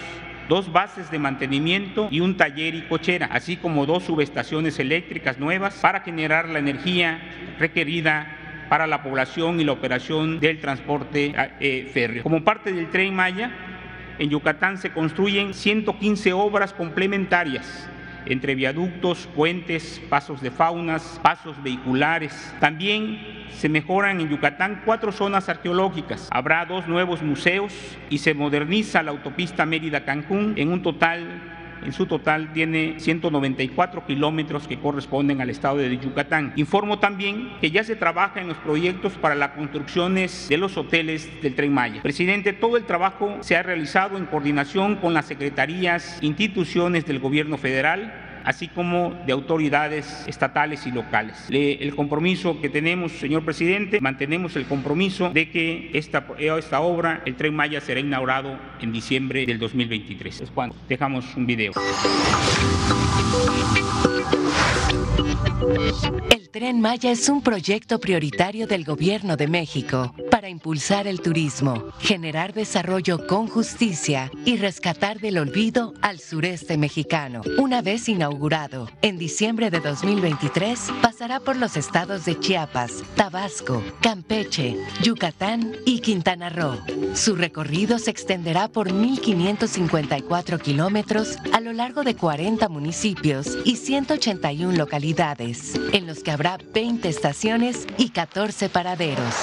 dos bases de mantenimiento y un taller y cochera, así como dos subestaciones eléctricas nuevas para generar la energía requerida para la población y la operación del transporte eh, férreo. Como parte del tren Maya, en Yucatán se construyen 115 obras complementarias entre viaductos, puentes, pasos de faunas, pasos vehiculares. También se mejoran en Yucatán cuatro zonas arqueológicas. Habrá dos nuevos museos y se moderniza la autopista Mérida-Cancún en un total en su total tiene 194 kilómetros que corresponden al estado de Yucatán. Informo también que ya se trabaja en los proyectos para las construcciones de los hoteles del Tren Maya. Presidente, todo el trabajo se ha realizado en coordinación con las secretarías, instituciones del gobierno federal así como de autoridades estatales y locales. el compromiso que tenemos, señor presidente, mantenemos el compromiso de que esta, esta obra, el Tren Maya, será inaugurado en diciembre del 2023. Es cuando dejamos un video. El Tren Maya es un proyecto prioritario del Gobierno de México para impulsar el turismo, generar desarrollo con justicia y rescatar del olvido al sureste mexicano. Una vez inaugurado, en diciembre de 2023, pasará por los estados de Chiapas, Tabasco, Campeche, Yucatán y Quintana Roo. Su recorrido se extenderá por 1.554 kilómetros a lo largo de 40 municipios y 181 localidades, en los que habrá 20 estaciones y 14 paraderos.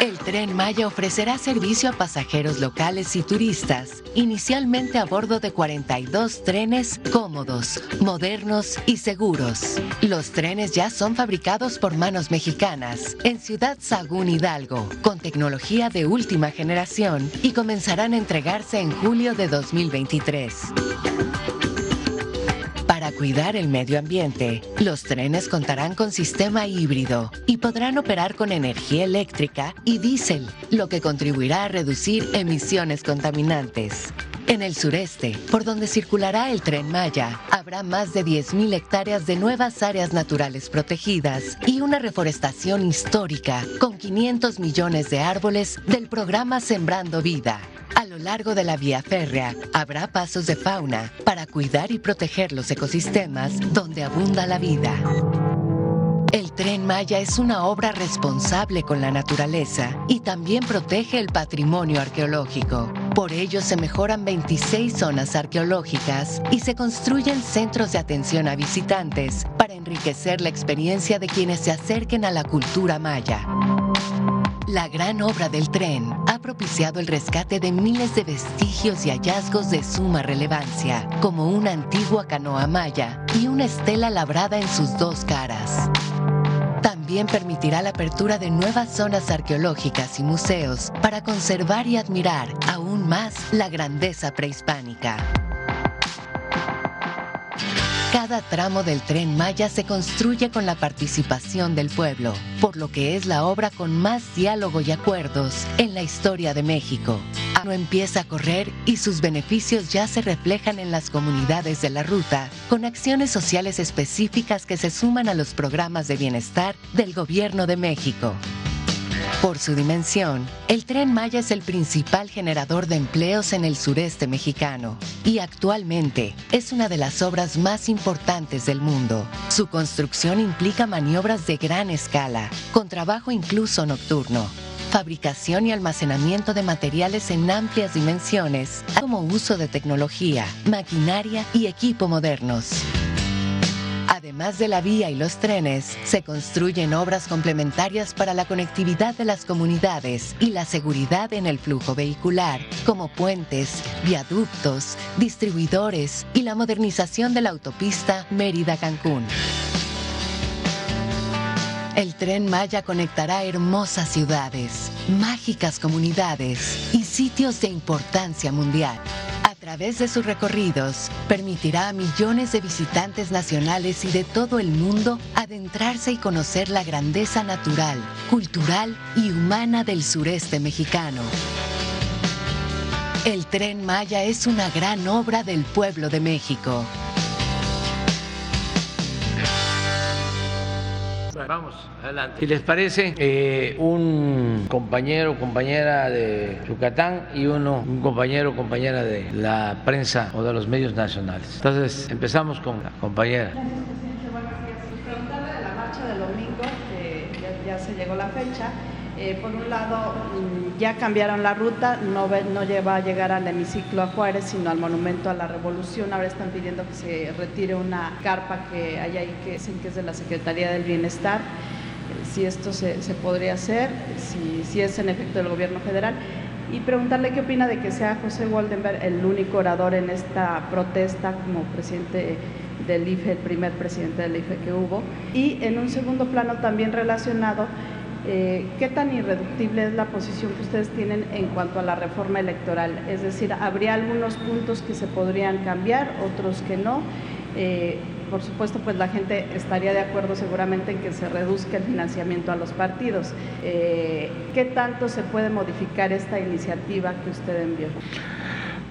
El tren Maya ofrecerá servicio a pasajeros locales y turistas, inicialmente a bordo de 42 trenes cómodos, modernos y seguros. Los trenes ya son fabricados por manos mexicanas en Ciudad Sagún Hidalgo, con tecnología de última generación y comenzarán a entregarse en julio de 2023 cuidar el medio ambiente, los trenes contarán con sistema híbrido y podrán operar con energía eléctrica y diésel, lo que contribuirá a reducir emisiones contaminantes. En el sureste, por donde circulará el tren Maya, habrá más de 10.000 hectáreas de nuevas áreas naturales protegidas y una reforestación histórica con 500 millones de árboles del programa Sembrando Vida. A lo largo de la vía férrea habrá pasos de fauna para cuidar y proteger los ecosistemas donde abunda la vida. El tren Maya es una obra responsable con la naturaleza y también protege el patrimonio arqueológico. Por ello se mejoran 26 zonas arqueológicas y se construyen centros de atención a visitantes para enriquecer la experiencia de quienes se acerquen a la cultura maya. La gran obra del tren ha propiciado el rescate de miles de vestigios y hallazgos de suma relevancia, como una antigua canoa maya y una estela labrada en sus dos caras. También permitirá la apertura de nuevas zonas arqueológicas y museos para conservar y admirar aún más la grandeza prehispánica. Cada tramo del tren Maya se construye con la participación del pueblo, por lo que es la obra con más diálogo y acuerdos en la historia de México. No empieza a correr y sus beneficios ya se reflejan en las comunidades de la ruta, con acciones sociales específicas que se suman a los programas de bienestar del Gobierno de México. Por su dimensión, el tren Maya es el principal generador de empleos en el sureste mexicano y actualmente es una de las obras más importantes del mundo. Su construcción implica maniobras de gran escala, con trabajo incluso nocturno, fabricación y almacenamiento de materiales en amplias dimensiones, como uso de tecnología, maquinaria y equipo modernos. Además de la vía y los trenes, se construyen obras complementarias para la conectividad de las comunidades y la seguridad en el flujo vehicular, como puentes, viaductos, distribuidores y la modernización de la autopista Mérida-Cancún. El tren Maya conectará hermosas ciudades, mágicas comunidades y sitios de importancia mundial. A través de sus recorridos, permitirá a millones de visitantes nacionales y de todo el mundo adentrarse y conocer la grandeza natural, cultural y humana del sureste mexicano. El tren Maya es una gran obra del pueblo de México. Vamos, adelante. Si les parece, eh, un compañero o compañera de Yucatán y uno, un compañero o compañera de la prensa o de los medios nacionales. Entonces, empezamos con la compañera. Gracias, presidente. Buenos días. Preguntarle de la marcha del domingo, que ya, ya se llegó la fecha. Eh, por un lado, mm, ya cambiaron la ruta, no, no lleva a llegar al hemiciclo a Juárez, sino al Monumento a la Revolución. Ahora están pidiendo que se retire una carpa que hay ahí que dicen que es de la Secretaría del Bienestar. Eh, Si esto se, se podría hacer, si, si es en efecto del gobierno federal. Y preguntarle qué opina de que sea José Waldenberg el único orador en esta protesta como presidente del IFE, el primer presidente del IFE que hubo. Y en un segundo plano también relacionado, eh, ¿qué tan irreductible es la posición que ustedes tienen en cuanto a la reforma electoral? Es decir, ¿habría algunos puntos que se podrían cambiar, otros que no? Eh, por supuesto, pues la gente estaría de acuerdo seguramente en que se reduzca el financiamiento a los partidos. Eh, ¿Qué tanto se puede modificar esta iniciativa que usted envió?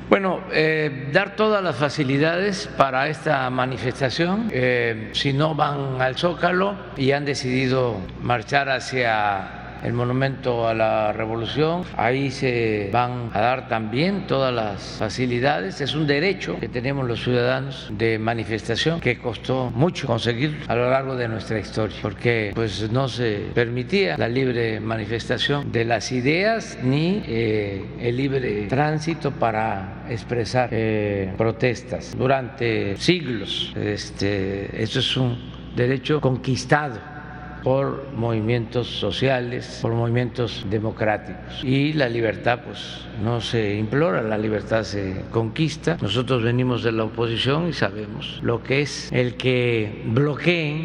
Bueno, eh, dar todas las facilidades para esta manifestación. Eh, si no van al Zócalo y han decidido marchar hacia el monumento a la revolución, ahí se van a dar también todas las facilidades. Es un derecho que tenemos los ciudadanos de manifestación que costó mucho conseguir a lo largo de nuestra historia, porque pues no se permitía la libre manifestación de las ideas ni eh, el libre tránsito para expresar eh, protestas durante siglos. Este, eso es un derecho conquistado por movimientos sociales, por movimientos democráticos. Y la libertad pues no se implora, la libertad se conquista. Nosotros venimos de la oposición y sabemos lo que es el que bloqueen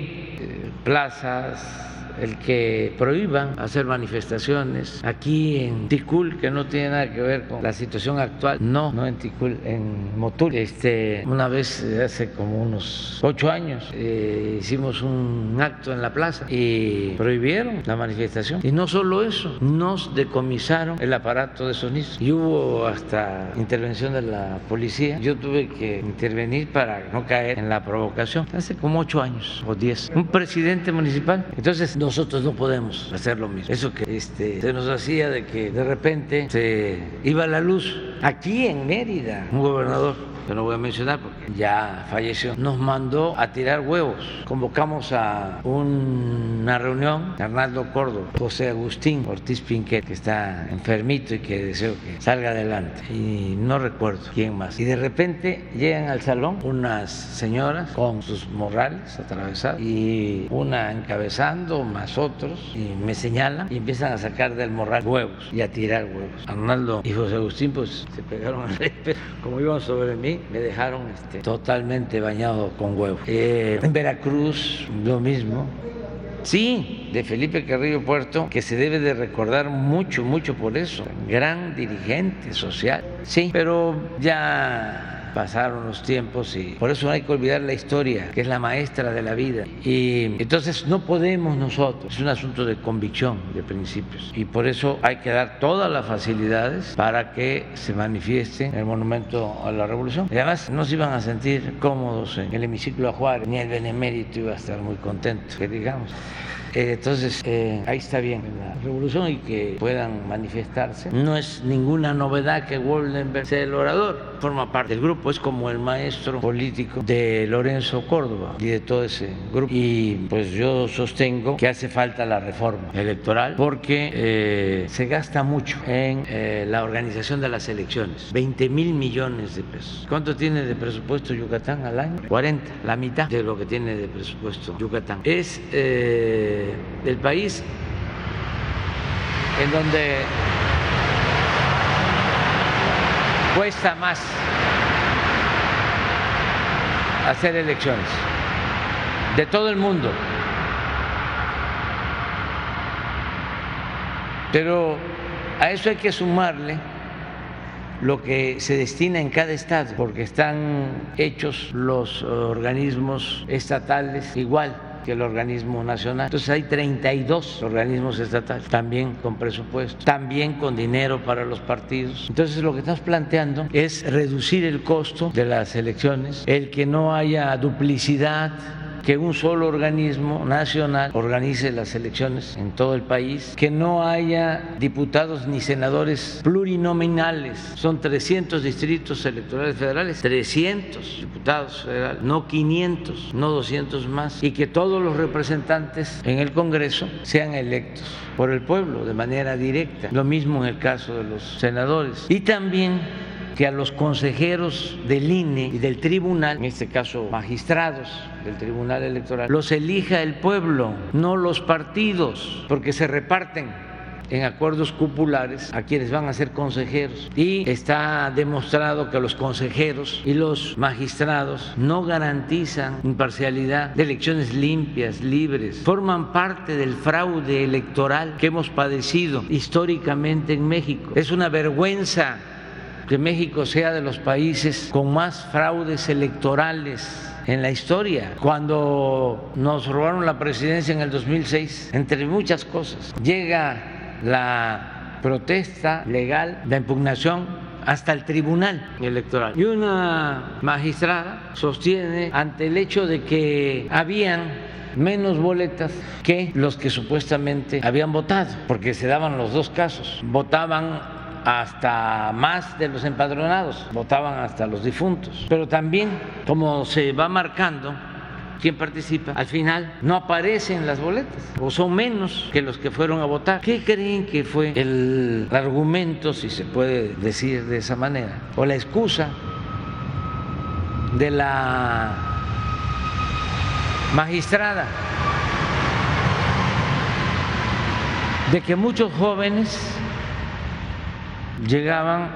eh, plazas, el que prohíban hacer manifestaciones aquí en Ticul, que no tiene nada que ver con la situación actual. No, no en Ticul, en Motul. Este, una vez hace como unos ocho años eh, hicimos un acto en la plaza y prohibieron la manifestación. Y no solo eso, nos decomisaron el aparato de sonido y hubo hasta intervención de la policía. Yo tuve que intervenir para no caer en la provocación. Hace como ocho años o diez. Un presidente municipal. Entonces nosotros no podemos hacer lo mismo. Eso que este, se nos hacía de que de repente se iba la luz aquí en Mérida, un gobernador que no voy a mencionar porque ya falleció, nos mandó a tirar huevos. Convocamos a una reunión, Arnaldo Córdoba, José Agustín Ortiz Pinquet, que está enfermito y que deseo que salga adelante, y no recuerdo quién más. Y de repente llegan al salón unas señoras con sus morrales atravesados y una encabezando, más otros, y me señalan y empiezan a sacar del morral huevos y a tirar huevos. Arnaldo y José Agustín pues se pegaron al <laughs> como iban sobre mí, me dejaron este, totalmente bañado con huevo. Eh, en Veracruz, lo mismo. Sí, de Felipe Carrillo Puerto, que se debe de recordar mucho, mucho por eso. Gran dirigente social. Sí, pero ya pasaron los tiempos y por eso no hay que olvidar la historia, que es la maestra de la vida. Y entonces no podemos nosotros, es un asunto de convicción, de principios. Y por eso hay que dar todas las facilidades para que se manifieste el monumento a la revolución. Y además no se iban a sentir cómodos en el hemiciclo a Juárez, ni el benemérito iba a estar muy contento, que digamos. Eh, entonces, eh, ahí está bien la revolución y que puedan manifestarse. No es ninguna novedad que Woldenberg sea el orador, forma parte del grupo, es como el maestro político de Lorenzo Córdoba y de todo ese grupo. Y pues yo sostengo que hace falta la reforma electoral porque eh, se gasta mucho en la organización de las elecciones, 20 mil millones de pesos. ¿Cuánto tiene de presupuesto Yucatán al año? 40, la mitad de lo que tiene de presupuesto Yucatán. Es del país en donde cuesta más hacer elecciones de todo el mundo. Pero a eso hay que sumarle lo que se destina en cada estado, porque están hechos los organismos estatales igual que el organismo nacional. Entonces hay 32 organismos estatales, también con presupuesto, también con dinero para los partidos. Entonces lo que estamos planteando es reducir el costo de las elecciones, el que no haya duplicidad que un solo organismo nacional organice las elecciones en todo el país, que no haya diputados ni senadores plurinominales, son 300 distritos electorales federales, 300 diputados federales, no 500, no 200 más, y que todos los representantes en el Congreso sean electos por el pueblo de manera directa, lo mismo en el caso de los senadores. Y también que a los consejeros del INE y del tribunal, en este caso magistrados del Tribunal Electoral, los elija el pueblo, no los partidos, porque se reparten en acuerdos cupulares a quienes van a ser consejeros. Y está demostrado que los consejeros y los magistrados no garantizan imparcialidad de elecciones limpias, libres, forman parte del fraude electoral que hemos padecido históricamente en México. Es una vergüenza que México sea de los países con más fraudes electorales en la historia. Cuando nos robaron la presidencia en el 2006, entre muchas cosas, llega la protesta legal de impugnación hasta el tribunal electoral. Y una magistrada sostiene ante el hecho de que habían menos boletas que los que supuestamente habían votado, porque se daban los dos casos. Votaban hasta más de los empadronados, votaban hasta los difuntos. Pero también, como se va marcando quién participa, al final no aparecen las boletas o son menos que los que fueron a votar. ¿Qué creen que fue el argumento, si se puede decir de esa manera, o la excusa de la magistrada? De que muchos jóvenes llegaban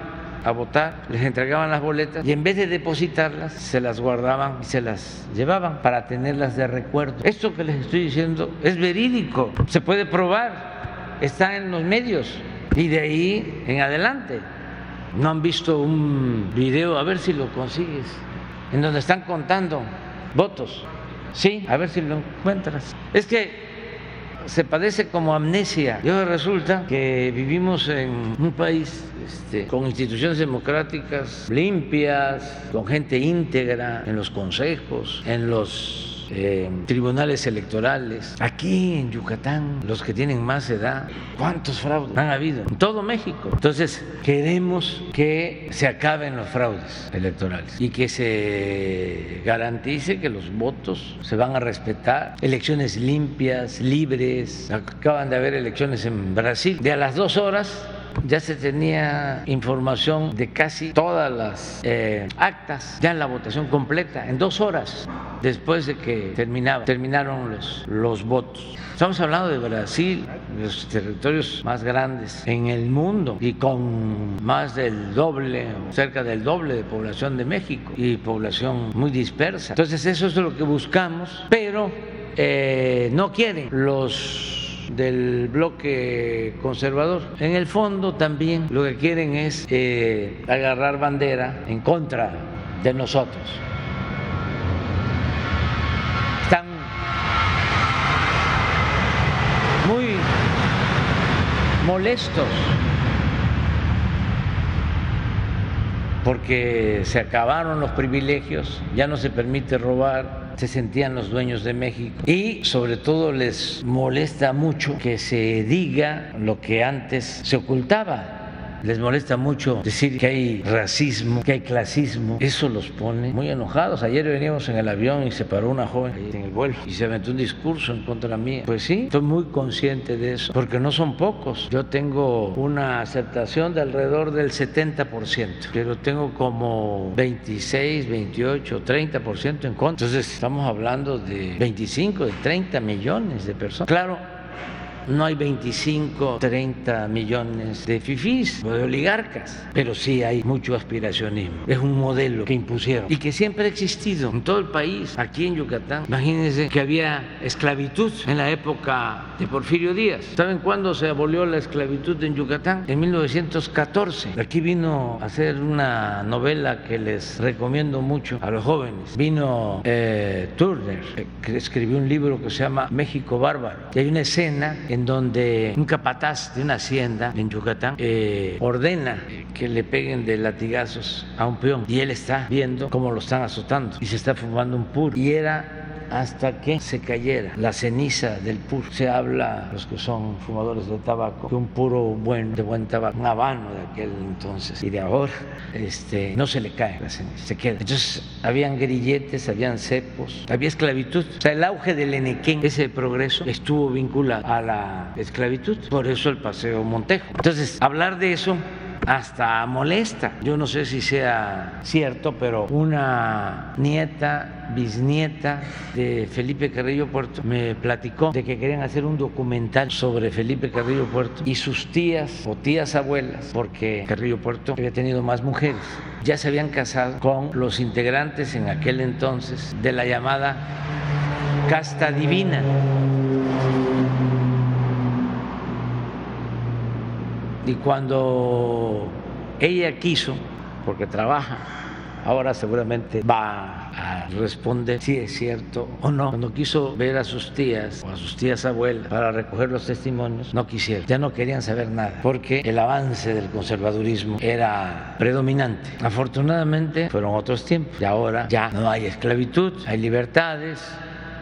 a votar, les entregaban las boletas y en vez de depositarlas, se las guardaban y se las llevaban para tenerlas de recuerdo. Esto que les estoy diciendo es verídico, se puede probar, está en los medios y de ahí en adelante. ¿No han visto un video? A ver si lo consigues, en donde están contando votos. Sí, a ver si lo encuentras. Es que se padece como amnesia. Y ahora resulta que vivimos en un país este, con instituciones democráticas limpias, con gente íntegra en los consejos, en los eh, tribunales electorales. Aquí en Yucatán, los que tienen más edad, ¿cuántos fraudes han habido? En todo México. Entonces, queremos que se acaben los fraudes electorales y que se garantice que los votos se van a respetar. Elecciones limpias, libres. Acaban de haber elecciones en Brasil. De a las dos horas ya se tenía información de casi todas las eh, actas, ya en la votación completa, en dos horas después de que terminaba, terminaron los, los votos. Estamos hablando de Brasil, los territorios más grandes en el mundo y con más del doble, cerca del doble de población de México y población muy dispersa. Entonces eso es lo que buscamos, pero eh, no quieren los del bloque conservador. En el fondo también lo que quieren es eh, agarrar bandera en contra de nosotros. Están muy molestos porque se acabaron los privilegios, ya no se permite robar, se sentían los dueños de México. Y sobre todo les molesta mucho que se diga lo que antes se ocultaba les molesta mucho decir que hay racismo, que hay clasismo. Eso los pone muy enojados. Ayer veníamos en el avión y se paró una joven en el vuelo y se aventó un discurso en contra mía. Pues sí, estoy muy consciente de eso, porque no son pocos. Yo tengo una aceptación de alrededor del 70%, pero tengo como 26, 28, 30% en contra. Entonces estamos hablando de 25, de 30 millones de personas. Claro, no hay 25, 30 millones de fifís o de oligarcas, pero sí hay mucho aspiracionismo. Es un modelo que impusieron y que siempre ha existido en todo el país, aquí en Yucatán. Imagínense que había esclavitud en la época de Porfirio Díaz. ¿Saben cuándo se abolió la esclavitud en Yucatán? En 1914. Aquí vino a hacer una novela que les recomiendo mucho a los jóvenes. Vino eh, Turner, que escribió un libro que se llama México Bárbaro. Y hay una escena en donde un capataz de una hacienda en Yucatán eh, ordena que le peguen de latigazos a un peón. Y él está viendo cómo lo están azotando y se está fumando un puro. Y era hasta que se cayera la ceniza del puro. Se habla, los que son fumadores de tabaco, que un puro buen, de buen tabaco, un habano de aquel entonces y de ahora, este, no se le cae la ceniza, se queda. Entonces, habían grilletes, habían cepos, había esclavitud. O sea, el auge del Enequén, ese progreso, estuvo vinculado a la esclavitud. Por eso el paseo Montejo. Entonces, hablar de eso hasta molesta. Yo no sé si sea cierto, pero una nieta, bisnieta de Felipe Carrillo Puerto me platicó de que querían hacer un documental sobre Felipe Carrillo Puerto y sus tías o tías abuelas, porque Carrillo Puerto había tenido más mujeres. Ya se habían casado con los integrantes en aquel entonces de la llamada casta divina. Y cuando ella quiso, porque trabaja, ahora seguramente va a responder si es cierto o no. Cuando quiso ver a sus tías o a sus tías abuelas para recoger los testimonios, no quisieron, ya no querían saber nada, porque el avance del conservadurismo era predominante. Afortunadamente fueron otros tiempos y ahora ya no hay esclavitud, hay libertades,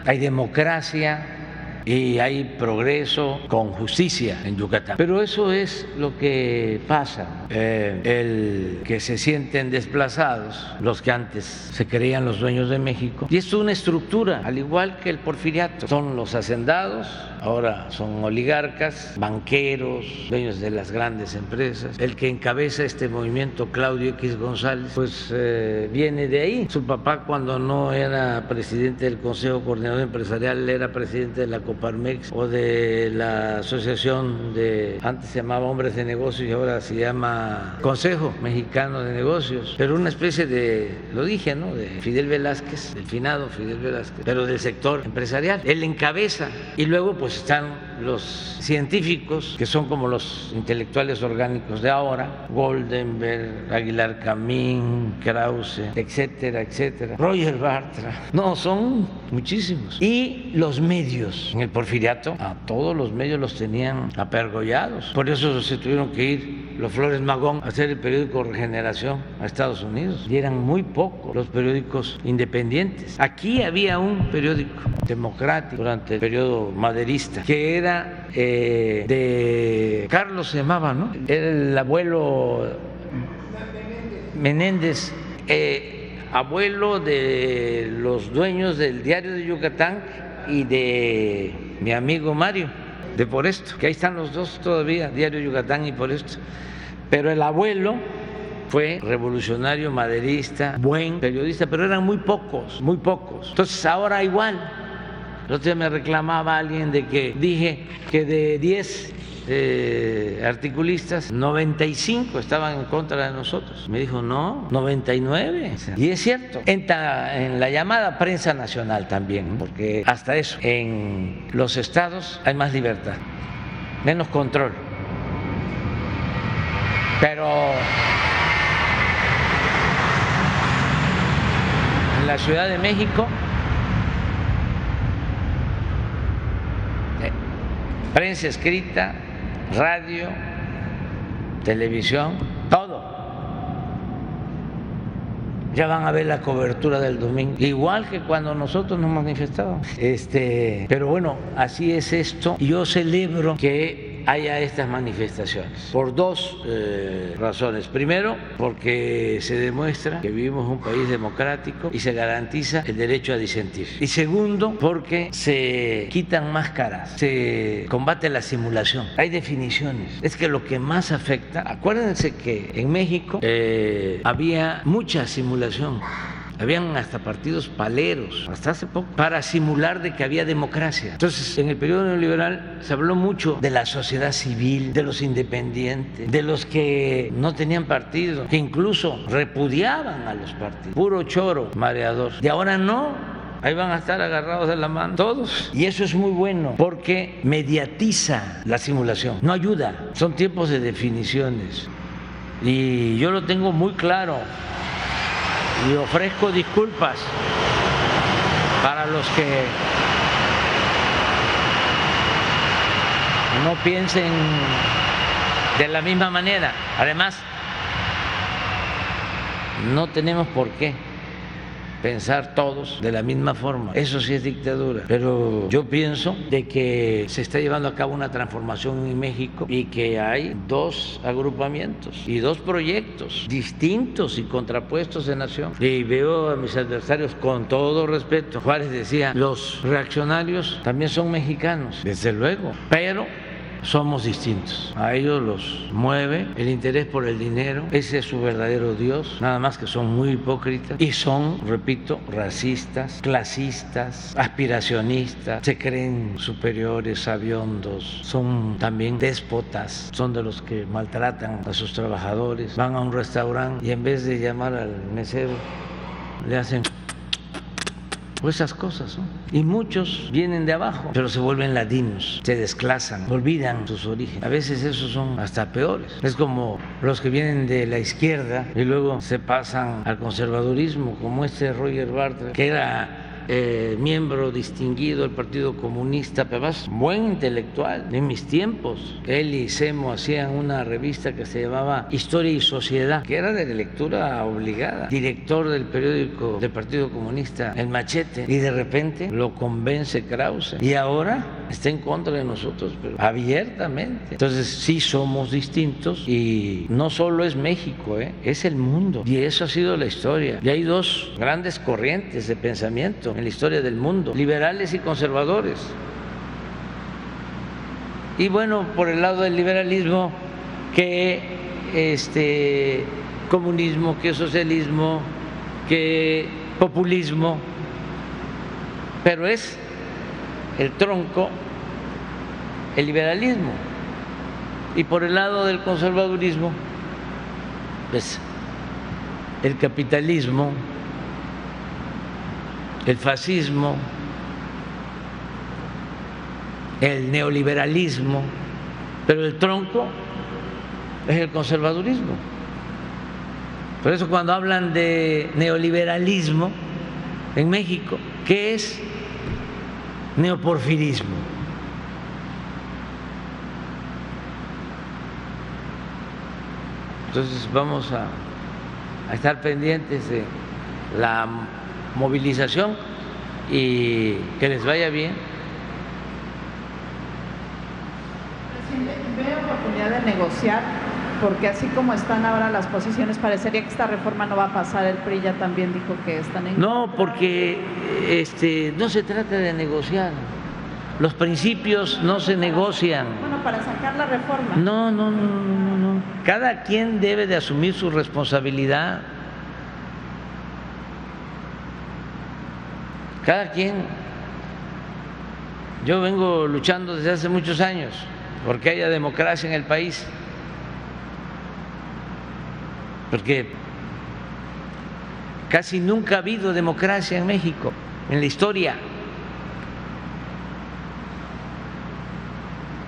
hay democracia y hay progreso con justicia en Yucatán. Pero eso es lo que pasa, eh, el que se sienten desplazados, los que antes se creían los dueños de México. Y es una estructura, al igual que el porfiriato. Son los hacendados ahora son oligarcas, banqueros, dueños de las grandes empresas. El que encabeza este movimiento, Claudio X González, pues eh, viene de ahí. Su papá cuando no era presidente del Consejo Coordinador Empresarial, era presidente de la Coparmex o de la Asociación de, antes se llamaba Hombres de Negocios y ahora se llama Consejo Mexicano de Negocios, pero una especie de, lo dije, ¿no? De Fidel Velázquez, del finado Fidel Velázquez, pero del sector empresarial. Él encabeza y luego pues están los científicos, que son como los intelectuales orgánicos de ahora, Goldenberg, Aguilar Camín, Krause, etcétera, etcétera, Roger Bartra. No, son muchísimos. Y los medios. En el porfiriato, a todos los medios los tenían apergollados. Por eso se tuvieron que ir los Flores Magón a hacer el periódico Regeneración a Estados Unidos. Y eran muy pocos los periódicos independientes. Aquí había un periódico democrático durante el periodo maderista que era eh, de Carlos se llamaba, ¿no? Era el abuelo Menéndez. Eh, abuelo de los dueños del diario de Yucatán y de mi amigo Mario, de Por Esto, que ahí están los dos todavía, Diario Yucatán y Por Esto. Pero el abuelo fue revolucionario, maderista, buen periodista, pero eran muy pocos, muy pocos. Entonces ahora igual. El otro día me reclamaba alguien de que dije que de 10 eh, articulistas, 95 estaban en contra de nosotros. Me dijo, no, 99. Y es cierto, entra en la llamada prensa nacional también, porque hasta eso, en los estados hay más libertad, menos control. Pero en la Ciudad de México, prensa escrita, radio, televisión, todo. Ya van a ver la cobertura del domingo, igual que cuando nosotros nos manifestábamos. Este, pero bueno, así es esto. Yo celebro que haya estas manifestaciones por dos eh, razones. Primero, porque se demuestra que vivimos un país democrático y se garantiza el derecho a disentir. Y segundo, porque se quitan máscaras, se combate la simulación. Hay definiciones. Es que lo que más afecta, acuérdense que en México eh, había mucha simulación habían hasta partidos paleros, hasta hace poco, para simular de que había democracia. Entonces, en el periodo neoliberal se habló mucho de la sociedad civil, de los independientes, de los que no tenían partido, que incluso repudiaban a los partidos. Puro choro, mareador. Y ahora no, Ahí van a estar agarrados de la mano todos. Y eso es muy bueno porque mediatiza la simulación, no ayuda. Son tiempos de definiciones. Y yo lo tengo muy claro y ofrezco disculpas para los que no piensen de la misma manera. Además, no tenemos por qué pensar todos de la misma forma. Eso sí es dictadura. Pero yo pienso de que se está llevando a cabo una transformación en México y que hay dos agrupamientos y dos proyectos distintos y contrapuestos de nación. Y veo a mis adversarios con todo respeto. Juárez decía, los reaccionarios también son mexicanos, desde luego, pero somos distintos. A ellos los mueve el interés por el dinero, ese es su verdadero Dios, nada más que son muy hipócritas y son, repito, racistas, clasistas, aspiracionistas, se creen superiores, sabiondos, son también déspotas, son de los que maltratan a sus trabajadores, van a un restaurante y en vez de llamar al mesero, le hacen esas cosas. Y muchos vienen de abajo, pero se vuelven ladinos, se desclasan, olvidan sus orígenes. A veces esos son hasta peores. Es como los que vienen de la izquierda y luego se pasan al conservadurismo, como este Roger Bartra, que era eh, miembro distinguido del Partido Comunista, pero buen intelectual. En mis tiempos, él y Semo hacían una revista que se llamaba Historia y Sociedad, que era de lectura obligada. Director del periódico del Partido Comunista, El Machete, y de repente lo convence Krause. Y ahora está en contra de nosotros, pero abiertamente. Entonces, sí somos distintos y no solo es México, ¿eh? es el mundo. Y eso ha sido la historia. Y hay dos grandes corrientes de pensamiento la historia del mundo, liberales y conservadores. Y bueno, por el lado del liberalismo, que este comunismo, que socialismo, que populismo, pero es el tronco el liberalismo. Y por el lado del conservadurismo, pues el capitalismo, el fascismo, el neoliberalismo, pero el tronco es el conservadurismo. Por eso cuando hablan de neoliberalismo en México, ¿qué es neoporfirismo? Entonces vamos a, estar pendientes de la movilización y que les vaya bien. Presidente, ¿ve oportunidad de negociar? Porque así como están ahora las posiciones, parecería que esta reforma no va a pasar. El PRI ya también dijo que están en. No, porque este, no se trata de negociar. Los principios no se negocian. Bueno, para sacar la reforma. No, no, no, no, no. Cada quien debe de asumir su responsabilidad. Cada quien. Yo vengo luchando desde hace muchos años porque haya democracia en el país. Porque casi nunca ha habido democracia en México, en la historia.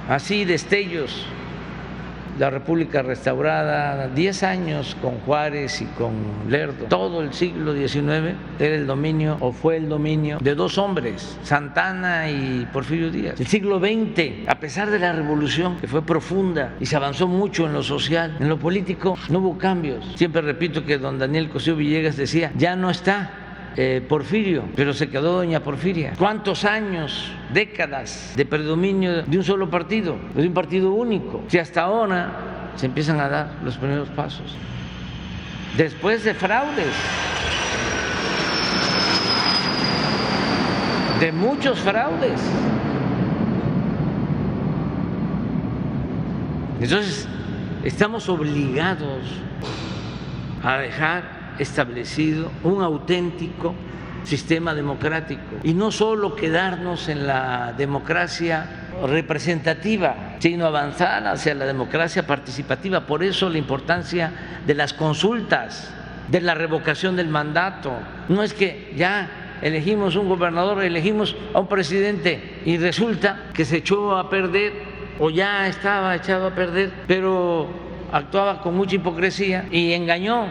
Así destellos la República restaurada, 10 años con Juárez y con Lerdo, todo el siglo XIX era el dominio o fue el dominio de dos hombres, Santana y Porfirio Díaz. El siglo XX, a pesar de la revolución que fue profunda y se avanzó mucho en lo social, en lo político no hubo cambios. Siempre repito que don Daniel Cosío Villegas decía, ya no está eh, Porfirio, pero se quedó doña Porfiria. ¿Cuántos años, décadas de predominio de un solo partido, de un partido único? Si hasta ahora se empiezan a dar los primeros pasos. Después de fraudes, de muchos fraudes. Entonces, estamos obligados a dejar establecido un auténtico sistema democrático y no solo quedarnos en la democracia representativa, sino avanzar hacia la democracia participativa. Por eso la importancia de las consultas, de la revocación del mandato. No es que ya elegimos un gobernador, elegimos a un presidente y resulta que se echó a perder o ya estaba echado a perder, pero actuaba con mucha hipocresía y engañó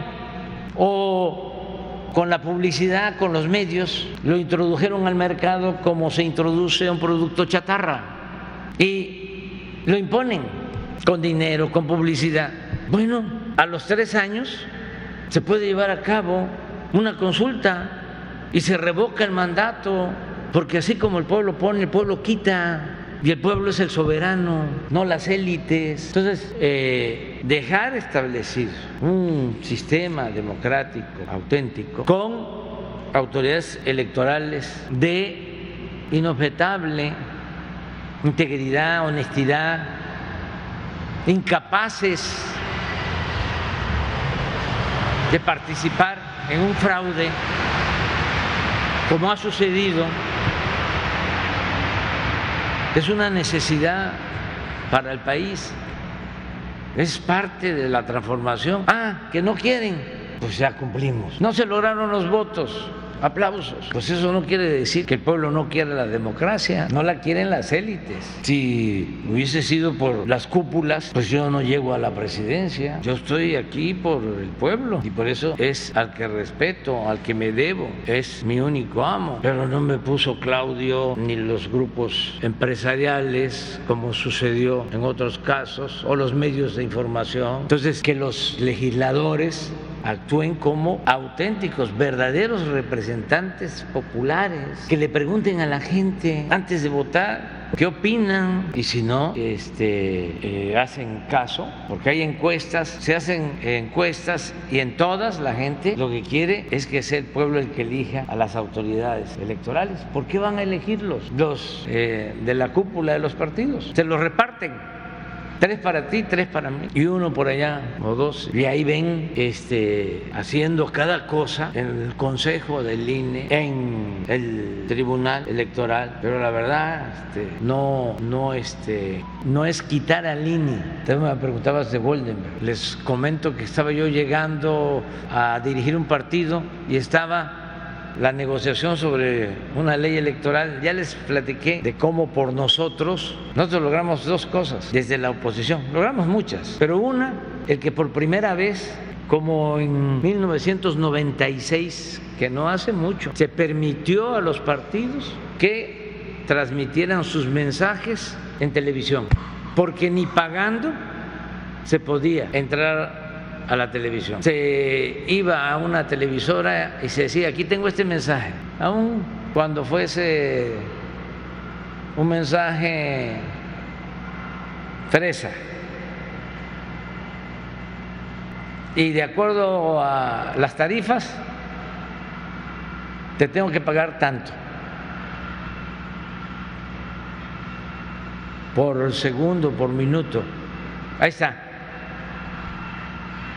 o con la publicidad, con los medios, lo introdujeron al mercado como se introduce un producto chatarra y lo imponen con dinero, con publicidad. Bueno, a los tres años se puede llevar a cabo una consulta y se revoca el mandato, porque así como el pueblo pone, el pueblo quita y el pueblo es el soberano, no las élites. Entonces, eh, dejar establecer un sistema democrático auténtico con autoridades electorales de inobjetable integridad, honestidad, incapaces de participar en un fraude, como ha sucedido es una necesidad para el país, es parte de la transformación. Ah, que no quieren, pues ya cumplimos. No se lograron los votos, aplausos. Pues eso no quiere decir que el pueblo no quiera la democracia, no la quieren las élites. Si hubiese sido por las cúpulas, pues yo no llego a la presidencia. Yo estoy aquí por el pueblo y por eso es al que respeto, al que me debo, es mi único amo. Pero no me puso Claudio ni los grupos empresariales como sucedió en otros casos o los medios de información. Entonces, que los legisladores actúen como auténticos, verdaderos representantes populares, que le pregunten a la gente antes de votar qué opinan y si no, este, eh, hacen caso, porque hay encuestas, se hacen encuestas y en todas la gente lo que quiere es que sea el pueblo el que elija a las autoridades electorales. ¿Por qué van a elegirlos? Los eh, de la cúpula de los partidos. Se los reparten Tres para ti, tres para mí. Y uno por allá, o dos. Y ahí ven este, haciendo cada cosa en el Consejo del INE, en el Tribunal Electoral. Pero la verdad, este, no, no, este, no es quitar al INE. Usted me preguntabas de Goldenberg. Les comento que estaba yo llegando a dirigir un partido y estaba la negociación sobre una ley electoral, ya les platiqué de cómo por nosotros, nosotros logramos dos cosas desde la oposición, logramos muchas, pero una, el que por primera vez, como en 1996, que no hace mucho, se permitió a los partidos que transmitieran sus mensajes en televisión, porque ni pagando se podía entrar a la televisión. Se iba a una televisora y se decía, aquí tengo este mensaje, aun cuando fuese un mensaje fresa. Y de acuerdo a las tarifas, te tengo que pagar tanto por segundo, por minuto. Ahí está.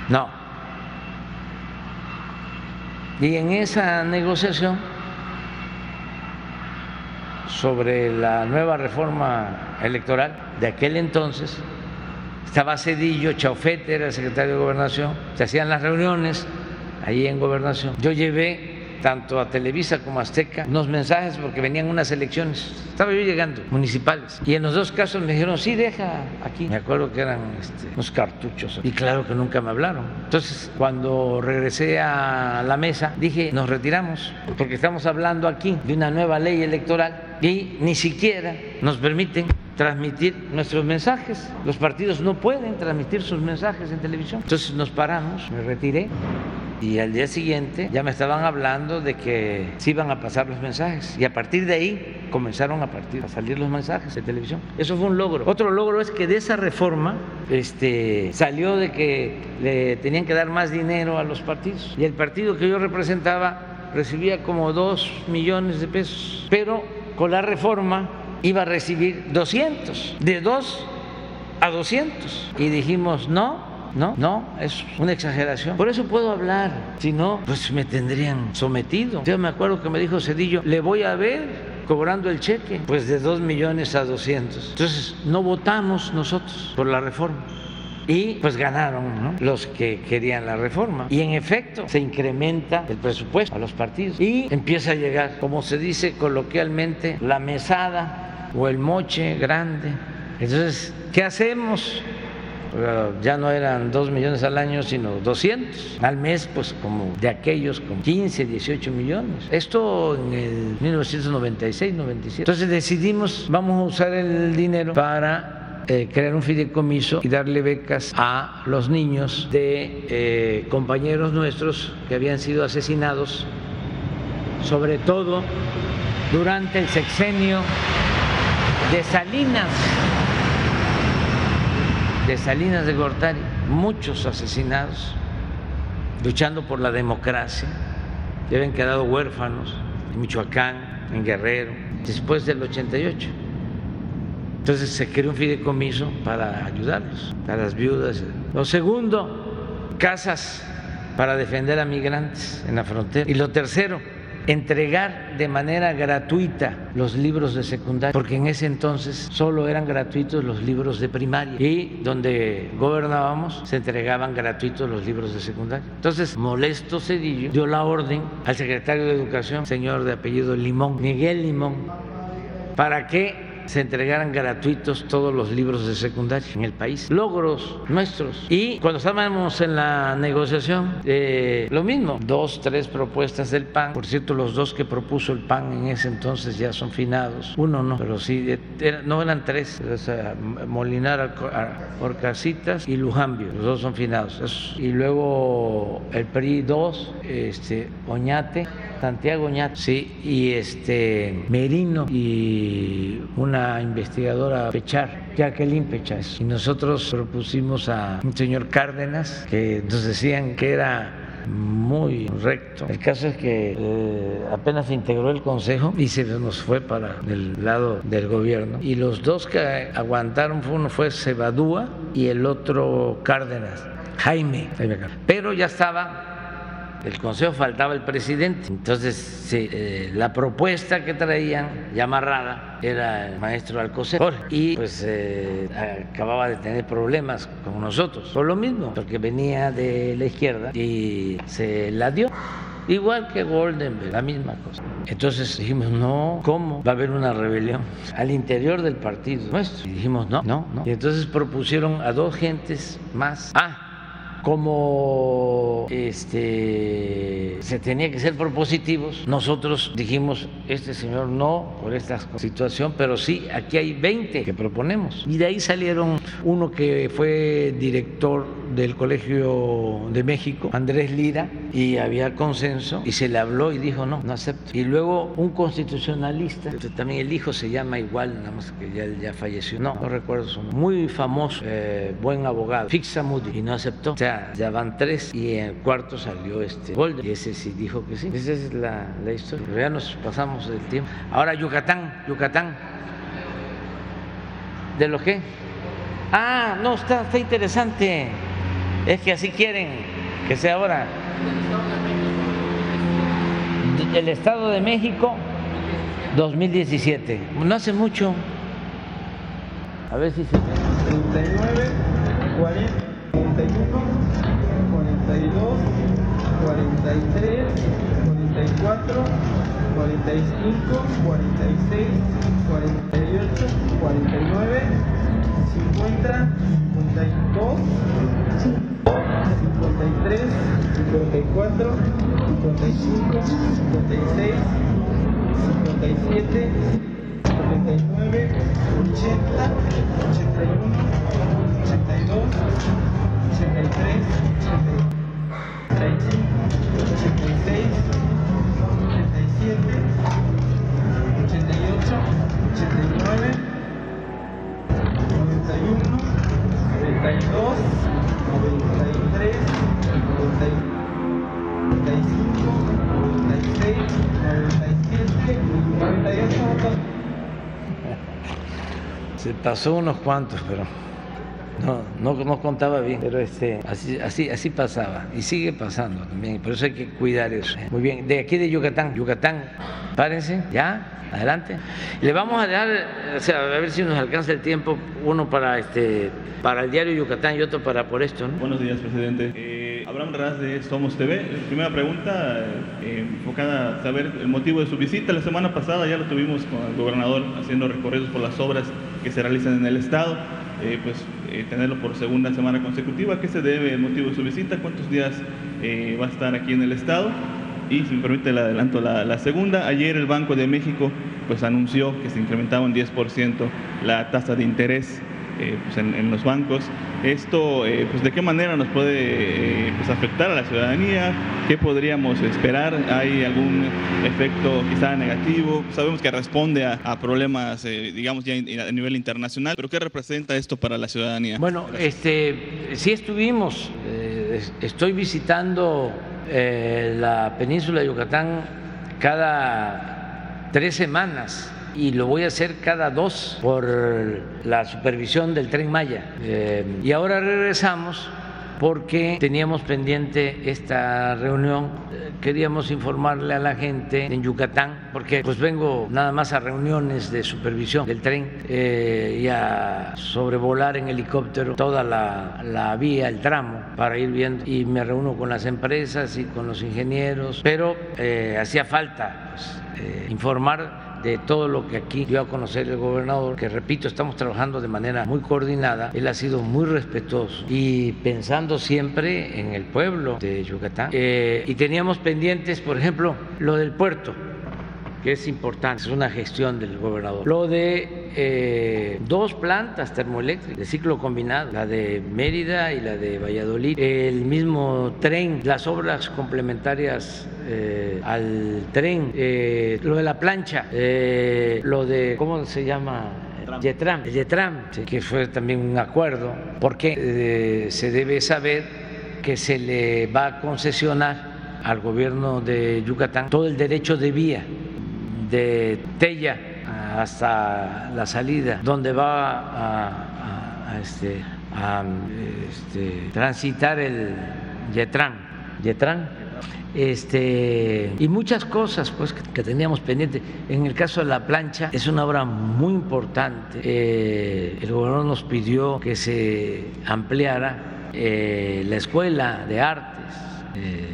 No. Y en esa negociación sobre la nueva reforma electoral de aquel entonces, estaba Cedillo, Chaufete era el secretario de Gobernación, se hacían las reuniones ahí en Gobernación. Yo llevé tanto a Televisa como a Azteca, unos mensajes porque venían unas elecciones. Estaba yo llegando, municipales. Y en los dos casos me dijeron, sí, deja aquí. Me acuerdo que eran este, unos cartuchos. Y claro que nunca me hablaron. Entonces, cuando regresé a la mesa, dije, nos retiramos, porque estamos hablando aquí de una nueva ley electoral y ni siquiera nos permiten transmitir nuestros mensajes. Los partidos no pueden transmitir sus mensajes en televisión. Entonces nos paramos, me retiré y al día siguiente ya me estaban hablando de que se iban a pasar los mensajes y a partir de ahí comenzaron a, partir, a salir los mensajes de televisión. Eso fue un logro. Otro logro es que de esa reforma este, salió de que le tenían que dar más dinero a los partidos y el partido que yo representaba recibía como dos millones de pesos, pero con la reforma iba a recibir 200, de 2 a 200 y dijimos no no, no, es una exageración. Por eso puedo hablar. Si no, pues me tendrían sometido. Yo me acuerdo que me dijo Cedillo, le voy a ver cobrando el cheque, pues de 2 millones a 200. Entonces, no votamos nosotros por la reforma. Y pues ganaron los que querían la reforma. Y en efecto se incrementa el presupuesto a los partidos. Y empieza a llegar, como se dice coloquialmente, la mesada o el moche grande. Entonces, ¿qué hacemos? Ya no eran 2 millones al año, sino 200 al mes, pues como de aquellos con 15, 18 millones. Esto en el 1996, 97. Entonces decidimos, vamos a usar el dinero para eh, crear un fideicomiso y darle becas a los niños de eh, compañeros nuestros que habían sido asesinados, sobre todo durante el sexenio de Salinas de Salinas de Gortari, muchos asesinados luchando por la democracia, ya habían quedado huérfanos en Michoacán, en Guerrero, después del 88. Entonces se creó un fideicomiso para ayudarlos, a las viudas. Lo segundo, casas para defender a migrantes en la frontera. Y lo tercero, entregar de manera gratuita los libros de secundaria, porque en ese entonces solo eran gratuitos los libros de primaria y donde gobernábamos se entregaban gratuitos los libros de secundaria. Entonces, molesto Cedillo dio la orden al secretario de Educación, señor de apellido Limón, Miguel Limón, para que se entregaran gratuitos todos los libros de secundaria en el país. Logros nuestros. Y cuando estábamos en la negociación, eh, lo mismo, dos, tres propuestas del PAN. Por cierto, los dos que propuso el PAN en ese entonces ya son finados. Uno no, pero sí, no eran tres. Molinar, Orcasitas y Lujambio. Los dos son finados. Y luego el PRI dos, este, Oñate Santiago Ñat, sí, y este Merino y una investigadora Pechar, Jacqueline Pechar. Y nosotros propusimos a un señor Cárdenas, que nos decían que era muy recto. El caso es que eh, apenas se integró el Consejo y se nos fue para el lado del gobierno. Y los dos que aguantaron, uno fue Cebadúa y el otro Cárdenas, Jaime. Pero ya estaba el Consejo, faltaba el presidente. Entonces, eh, la propuesta que traían, ya amarrada, era el maestro Alcocer. Y pues eh, acababa de tener problemas con nosotros, por lo mismo, porque venía de la izquierda y se la dio. Igual que Goldenberg, la misma cosa. Entonces dijimos, no, ¿cómo? Va a haber una rebelión al interior del partido nuestro. Y dijimos, no, no, no. Y entonces propusieron a dos gentes más. Ah, como este, se tenía que ser propositivos, nosotros dijimos, este señor no por esta situación, pero sí, aquí hay 20 que proponemos. Y de ahí salieron uno que fue director del Colegio de México, Andrés Lira, y había consenso, y se le habló y dijo, no, no acepto. Y luego un constitucionalista, también el hijo se llama igual, nada más que ya, ya falleció, no, no recuerdo su nombre, muy famoso, eh, buen abogado, Fixa Moody, y no aceptó ya van tres y en el cuarto salió este Golden. Y ese sí dijo que sí. Esa es la, la historia. Pero ya nos pasamos del tiempo. Ahora Yucatán, Yucatán. ¿De lo qué? Ah, no, está, está interesante. Es que así quieren que sea ahora. El Estado de México 2017. No hace mucho. A ver si se... 39, 40. 42, 43, 44, 45, 46, 48, 49, 50, 52, 53, 54, 55, 56, 57, 79, 80, 81, 82, 83, 85, 86, 87, 88, 89, 91, 92, 93, 95, 96, 97, 98 votos. Se pasó unos cuantos, pero no, no, no contaba bien, pero este, así, así, así pasaba y sigue pasando también, por eso hay que cuidar eso. Muy bien, de aquí de Yucatán, Yucatán, párense, ya, adelante. Le vamos a dejar, o sea, a ver si nos alcanza el tiempo, uno para este, para el diario Yucatán y otro para por esto, ¿no? Buenos días, presidente. Eh, Abraham Raz de Somos TV. Primera pregunta, eh, enfocada a saber el motivo de su visita. La semana pasada ya lo tuvimos con el gobernador haciendo recorridos por las obras que se realizan en el Estado. Eh, pues eh, tenerlo por segunda semana consecutiva. ¿A qué se debe el motivo de su visita? ¿Cuántos días eh, va a estar aquí en el Estado? Y si me permite, le adelanto la, la segunda. Ayer el Banco de México pues anunció que se incrementaba un 10% la tasa de interés eh, pues en, los bancos. Esto, eh, pues de qué manera nos puede eh, pues afectar a la ciudadanía, qué podríamos esperar, hay algún efecto quizá negativo, sabemos que responde a, problemas, eh, digamos, ya a nivel internacional, pero qué representa esto para la ciudadanía. Bueno, este, sí estuvimos, es- estoy visitando la península de Yucatán cada tres semanas y lo voy a hacer cada dos por la supervisión del tren Maya. Eh, y ahora regresamos porque teníamos pendiente esta reunión. Eh, Queríamos informarle a la gente en Yucatán, porque pues vengo nada más a reuniones de supervisión del tren eh, y a sobrevolar en helicóptero toda la, la vía, el tramo, para ir viendo. Y me reúno con las empresas y con los ingenieros, pero eh, hacía falta pues, eh, informar de todo lo que aquí dio a conocer el gobernador, que repito, estamos trabajando de manera muy coordinada, él ha sido muy respetuoso y pensando siempre en el pueblo de Yucatán. Eh, y teníamos pendientes, por ejemplo, lo del puerto, que es importante, es una gestión del gobernador. Lo de eh, dos plantas termoeléctricas de ciclo combinado, la de Mérida y la de Valladolid, el mismo tren, las obras complementarias eh, al tren, eh, lo de la plancha, lo de, ¿cómo se llama? Yetram, el Yetram, que fue también un acuerdo, porque se debe saber que se le va a concesionar al gobierno de Yucatán todo el derecho de vía de Tella hasta la salida, donde va a, a- a, este, a, este, transitar el. Yetram. Este, y muchas cosas pues que, que teníamos pendiente. En el caso de la plancha es una obra muy importante. Eh, el gobernador nos pidió que se ampliara eh, la escuela de artes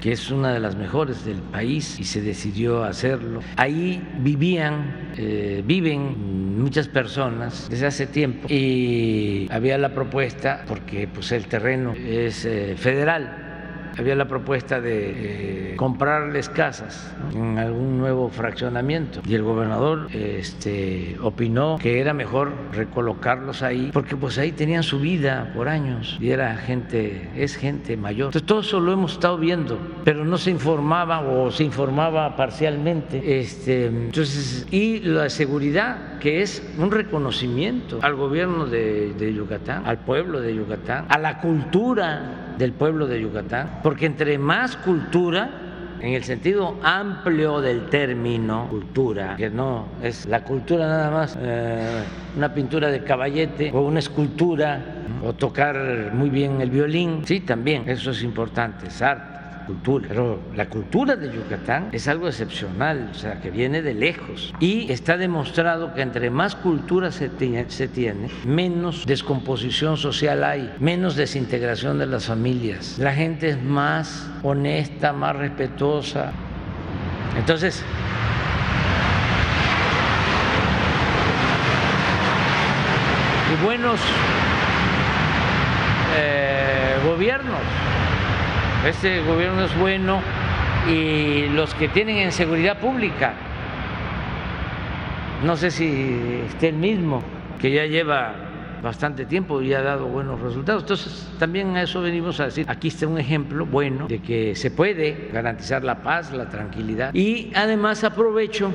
que es una de las mejores del país y se decidió hacerlo. Ahí vivían, eh, viven muchas personas desde hace tiempo y había la propuesta, porque pues el terreno es eh, federal, había la propuesta de eh, comprarles casas ¿no? en algún nuevo fraccionamiento y el gobernador este, opinó que era mejor recolocarlos ahí porque pues ahí tenían su vida por años y era gente, es gente mayor. Entonces todo eso lo hemos estado viendo, pero no se informaba o se informaba parcialmente. Este, entonces, y la seguridad, que es un reconocimiento al gobierno de, de Yucatán, al pueblo de Yucatán, a la cultura del pueblo de Yucatán, porque entre más cultura, en el sentido amplio del término cultura, que no es la cultura nada más eh, una pintura de caballete o una escultura o tocar muy bien el violín, sí, también, eso es importante, es arte cultura. Pero la cultura de Yucatán es algo excepcional, o sea, que viene de lejos. Y está demostrado que entre más cultura se tiene, se tiene, menos descomposición social hay, menos desintegración de las familias. La gente es más honesta, más respetuosa. Entonces, y buenos eh, gobiernos. Este gobierno es bueno y los que tienen en seguridad pública, no sé si esté el mismo, que ya lleva bastante tiempo y ha dado buenos resultados. Entonces, también a eso venimos a decir, aquí está un ejemplo bueno de que se puede garantizar la paz, la tranquilidad. Y además aprovecho,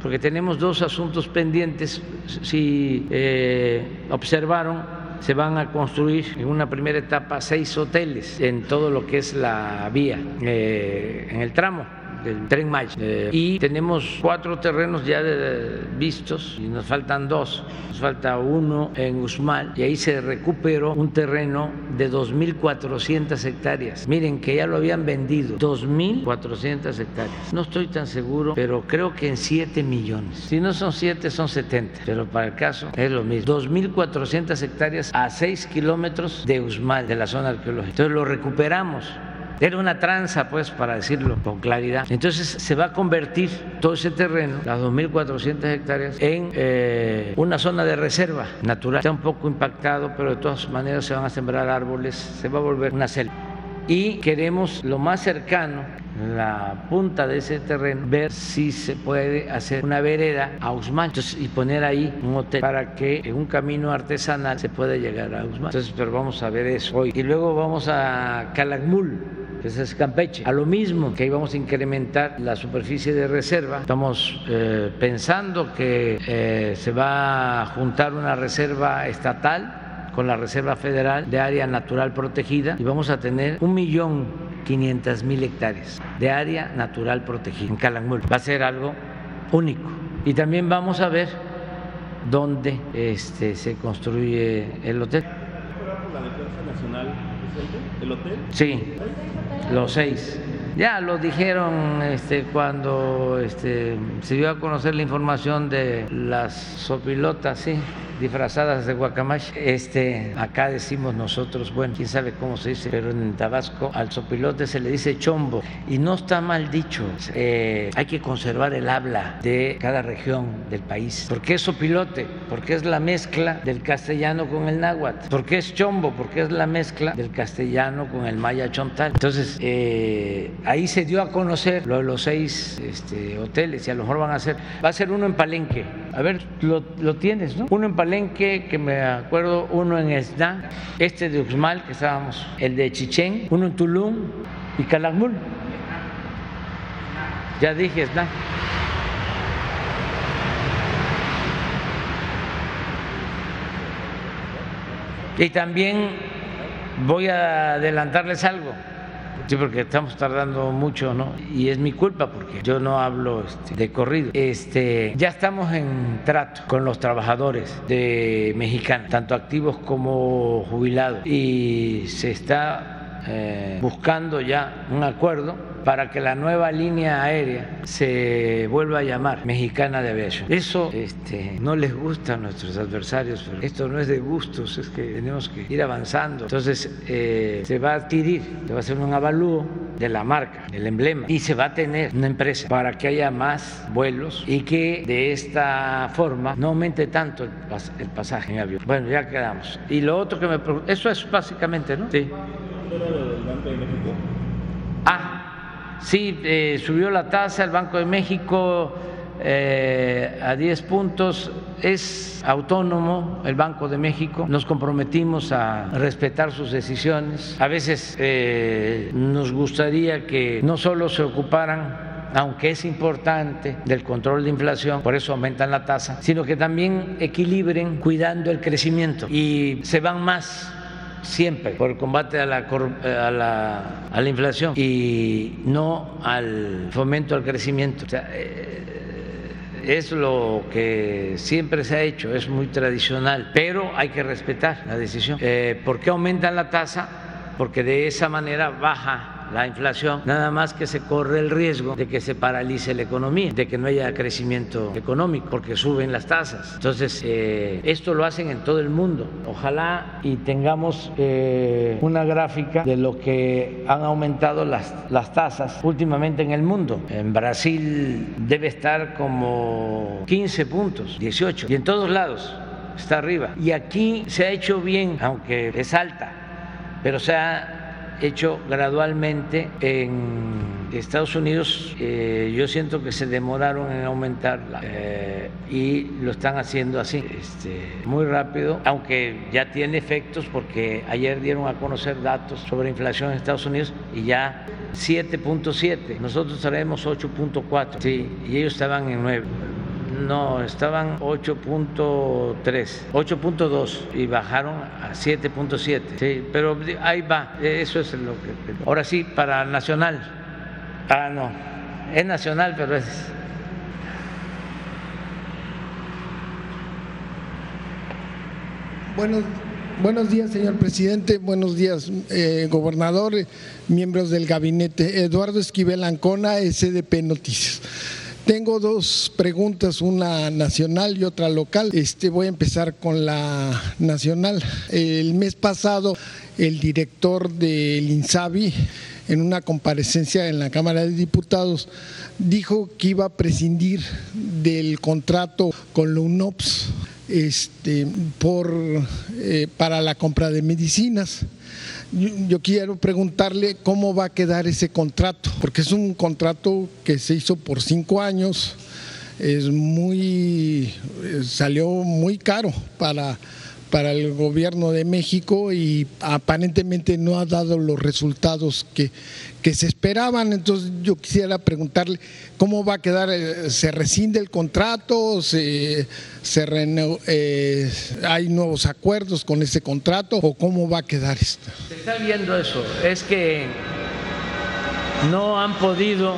porque tenemos dos asuntos pendientes, si eh, observaron, se van a construir en una primera etapa seis hoteles en todo lo que es la vía, eh, en el tramo del tren Maya. Eh, y tenemos cuatro terrenos ya de- vistos y nos faltan dos. Nos falta uno en Usmal y ahí se recuperó un terreno de 2.400 hectáreas. Miren que ya lo habían vendido, 2.400 hectáreas. No estoy tan seguro, pero creo que en 7 millones. Si no son 7, son 70. Pero para el caso es lo mismo. 2.400 hectáreas a 6 kilómetros de Usmal, de la zona arqueológica. Entonces lo recuperamos. Era una tranza, pues, para decirlo con claridad. Entonces se va a convertir todo ese terreno, las 2.400 hectáreas, en eh, una zona de reserva natural. Está un poco impactado, pero de todas maneras se van a sembrar árboles, se va a volver una selva. Y queremos lo más cercano, la punta de ese terreno, ver si se puede hacer una vereda a Usmal Entonces, y poner ahí un hotel para que en un camino artesanal se pueda llegar a Usmal. Entonces, pero vamos a ver eso hoy. Y luego vamos a Calakmul, que ese es Campeche. A lo mismo que ahí vamos a incrementar la superficie de reserva. Estamos eh, pensando que eh, se va a juntar una reserva estatal con la Reserva Federal de Área Natural Protegida y vamos a tener un millón quinientas mil hectáreas de área natural protegida en Calakmul. Va a ser algo único. Y también vamos a ver dónde este, se construye el hotel. la defensa nacional, presidente? ¿El hotel? Sí, los seis. Ya lo dijeron este, cuando este, se dio a conocer la información de las sopilotas, sí, disfrazadas de guacamache. Este, acá decimos nosotros, bueno, quién sabe cómo se dice, pero en Tabasco al sopilote se le dice chombo y no está mal dicho. Eh, hay que conservar el habla de cada región del país. ¿Por qué es sopilote? Porque es la mezcla del castellano con el náhuatl. ¿Por qué es chombo? Porque es la mezcla del castellano con el maya chontal. Entonces, eh, ahí se dio a conocer lo de los seis este, hoteles y a lo mejor van a ser, va a ser uno en Palenque, a ver, lo, lo tienes, ¿no? Uno en Palenque, que me acuerdo, uno en Esna, este de Uxmal, que estábamos, el de Chichén, uno en Tulum y Calakmul. Ya dije Esna. Y también voy a adelantarles algo. Sí, porque estamos tardando mucho, ¿no? Y es mi culpa porque yo no hablo este, de corrido. Este, ya estamos en trato con los trabajadores de Mexicana, tanto activos como jubilados, y se está eh, buscando ya un acuerdo para que la nueva línea aérea se vuelva a llamar Mexicana de Aviación. Eso este, no les gusta a nuestros adversarios, pero esto no es de gustos, es que tenemos que ir avanzando. Entonces eh, se va a adquirir, se va a hacer un avalúo de la marca, del emblema, y se va a tener una empresa para que haya más vuelos y que de esta forma no aumente tanto el, el pasaje en avión. Bueno, ya quedamos. Y lo otro que me eso es básicamente, ¿no? Sí. Ah, Sí, eh, subió la tasa el Banco de México eh, a 10 puntos. Es autónomo el Banco de México. Nos comprometimos a respetar sus decisiones. A veces eh, nos gustaría que no solo se ocuparan aunque es importante, del control de inflación, por eso aumentan la tasa, sino que también equilibren cuidando el crecimiento y se van más siempre por el combate a la, a la, a la inflación y no al fomento al crecimiento. Eh, es lo que siempre se ha hecho, es muy tradicional, pero hay que respetar la decisión. Eh, ¿Por qué aumentan la tasa? Porque de esa manera baja la inflación, nada más que se corre el riesgo de que se paralice la economía, de que no haya crecimiento económico, porque suben las tasas. Entonces, eh, esto lo hacen en todo el mundo. Ojalá y tengamos eh, una gráfica de lo que han aumentado las, las tasas últimamente en el mundo. En Brasil debe estar como 15 puntos, 18, y en todos lados está arriba. Y aquí se ha hecho bien, aunque es alta, pero se ha hecho gradualmente en Estados Unidos. Eh, yo siento que se demoraron en aumentarla eh, y lo están haciendo así, este, muy rápido, aunque ya tiene efectos porque ayer dieron a conocer datos sobre inflación en Estados Unidos y ya 7.7, nosotros traemos 8.4, sí, y ellos estaban en 9. No, estaban 8.3, 8.2 y bajaron a 7.7. Sí, pero ahí va, eso es lo que. Ahora sí, para Nacional. Ah, no, es Nacional, pero es. Buenos, buenos días, señor presidente. Buenos días, eh, gobernador, miembros del gabinete. Eduardo Esquivel Ancona, SDP Noticias. Tengo dos preguntas, una nacional y otra local. Este, voy a empezar con la nacional. El mes pasado, el director del INSABI, en una comparecencia en la Cámara de Diputados, dijo que iba a prescindir del contrato con la UNOPS este, por, eh, para la compra de medicinas. Yo, quiero preguntarle cómo va a quedar ese contrato, porque es un contrato que se hizo por cinco años, es muy, salió muy caro para, para el gobierno de México y aparentemente no ha dado los resultados que, que se esperaban. Entonces yo quisiera preguntarle cómo va a quedar, eh, ¿se rescinde el contrato? ¿Se, eh, ¿Hay nuevos acuerdos con ese contrato o cómo va a quedar esto? Se está viendo eso, es que no han podido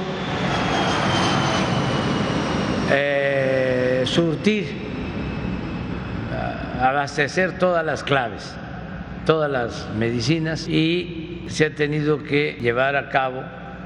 eh, surtir, abastecer todas las claves, todas las medicinas y se ha tenido que llevar a cabo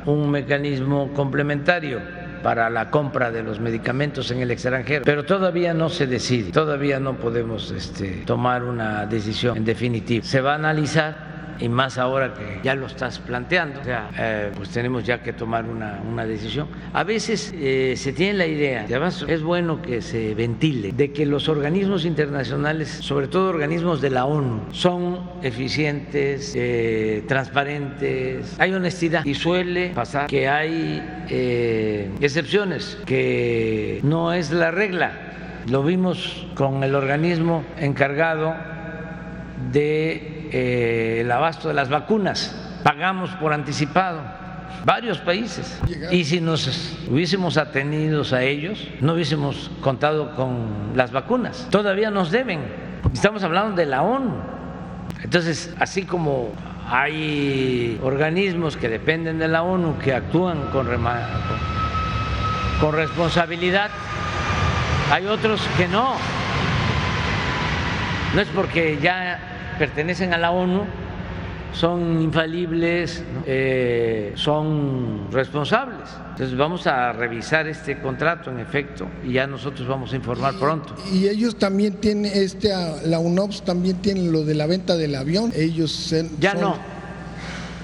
un mecanismo complementario para la compra de los medicamentos en el extranjero, pero todavía no se decide, todavía no podemos este, tomar una decisión en definitiva. Se va a analizar y más ahora que ya lo estás planteando, o sea, eh, pues tenemos ya que tomar una, una decisión. A veces eh, se tiene la idea, además es bueno que se ventile, de que los organismos internacionales, sobre todo organismos de la ONU, son eficientes, eh, transparentes, hay honestidad y suele pasar que hay excepciones, que no es la regla. Lo vimos con el organismo encargado de, eh, abasto de las vacunas. Pagamos por anticipado varios países. Y si nos hubiésemos atenido a ellos, no hubiésemos contado con las vacunas. Todavía nos deben. Estamos hablando de la ONU. Entonces, así como hay organismos que dependen de la ONU que actúan con, con responsabilidad, hay otros que no. No es porque ya pertenecen a la ONU, son infalibles, eh, son responsables. Entonces vamos a revisar este contrato en efecto y ya nosotros vamos a informar pronto. Y ellos también tienen, este, la UNOPS también tiene lo de la venta del avión. Ellos ya no,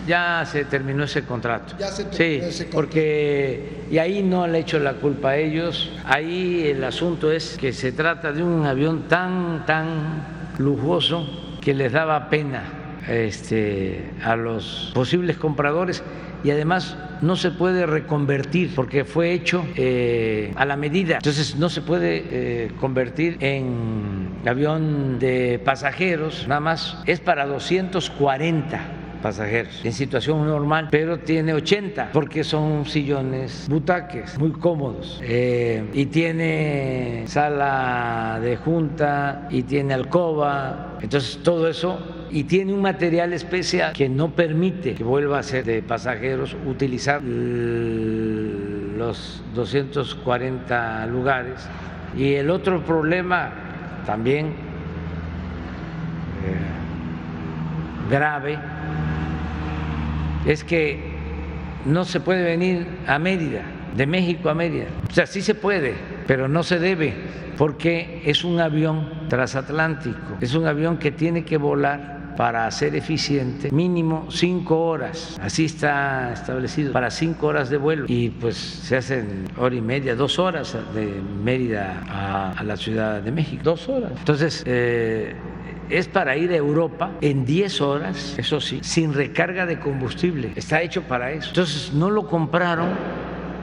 ya se terminó ese contrato. Ya se terminó sí, ese contrato. porque y ahí no le echo la culpa a ellos. Ahí el asunto es que se trata de un avión tan tan lujoso que les daba pena este, a los posibles compradores. Y además no se puede reconvertir porque fue hecho eh, a la medida. Entonces no se puede eh, convertir en avión de pasajeros, nada más es para 240 pasajeros. En situación normal, pero tiene 80 porque son sillones, butaques muy cómodos. Eh, y tiene sala de junta y tiene alcoba, entonces todo eso y tiene un material especial que no permite que vuelva a ser de pasajeros utilizar los 240 lugares. Y el otro problema también eh, grave es que no se puede venir a Mérida, de México a Mérida. O sea, sí se puede, pero no se debe, porque es un avión transatlántico, es un avión que tiene que volar para ser eficiente mínimo cinco horas. Así está establecido, para cinco horas de vuelo. Y pues se hacen hora y media, dos horas de Mérida a, la Ciudad de México, dos horas. Entonces, eh, es para ir a Europa en 10 horas, eso sí, sin recarga de combustible. Está hecho para eso. Entonces no lo compraron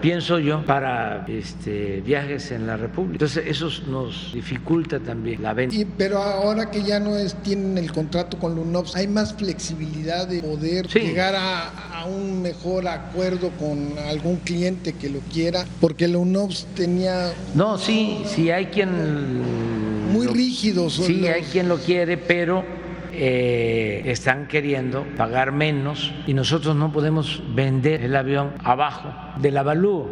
pienso yo, para este, viajes en la República. Entonces eso nos dificulta también la venta. Y, pero ahora que ya no es, tienen el contrato con la UNOPS, hay más flexibilidad de poder Sí. llegar a, a un mejor acuerdo con algún cliente que lo quiera, porque la UNOPS tenía No, sí, sí hay quien... muy lo- rígidos. Sí, los- hay quien lo quiere, pero eh, están queriendo pagar menos y nosotros no podemos vender el avión abajo del avalúo.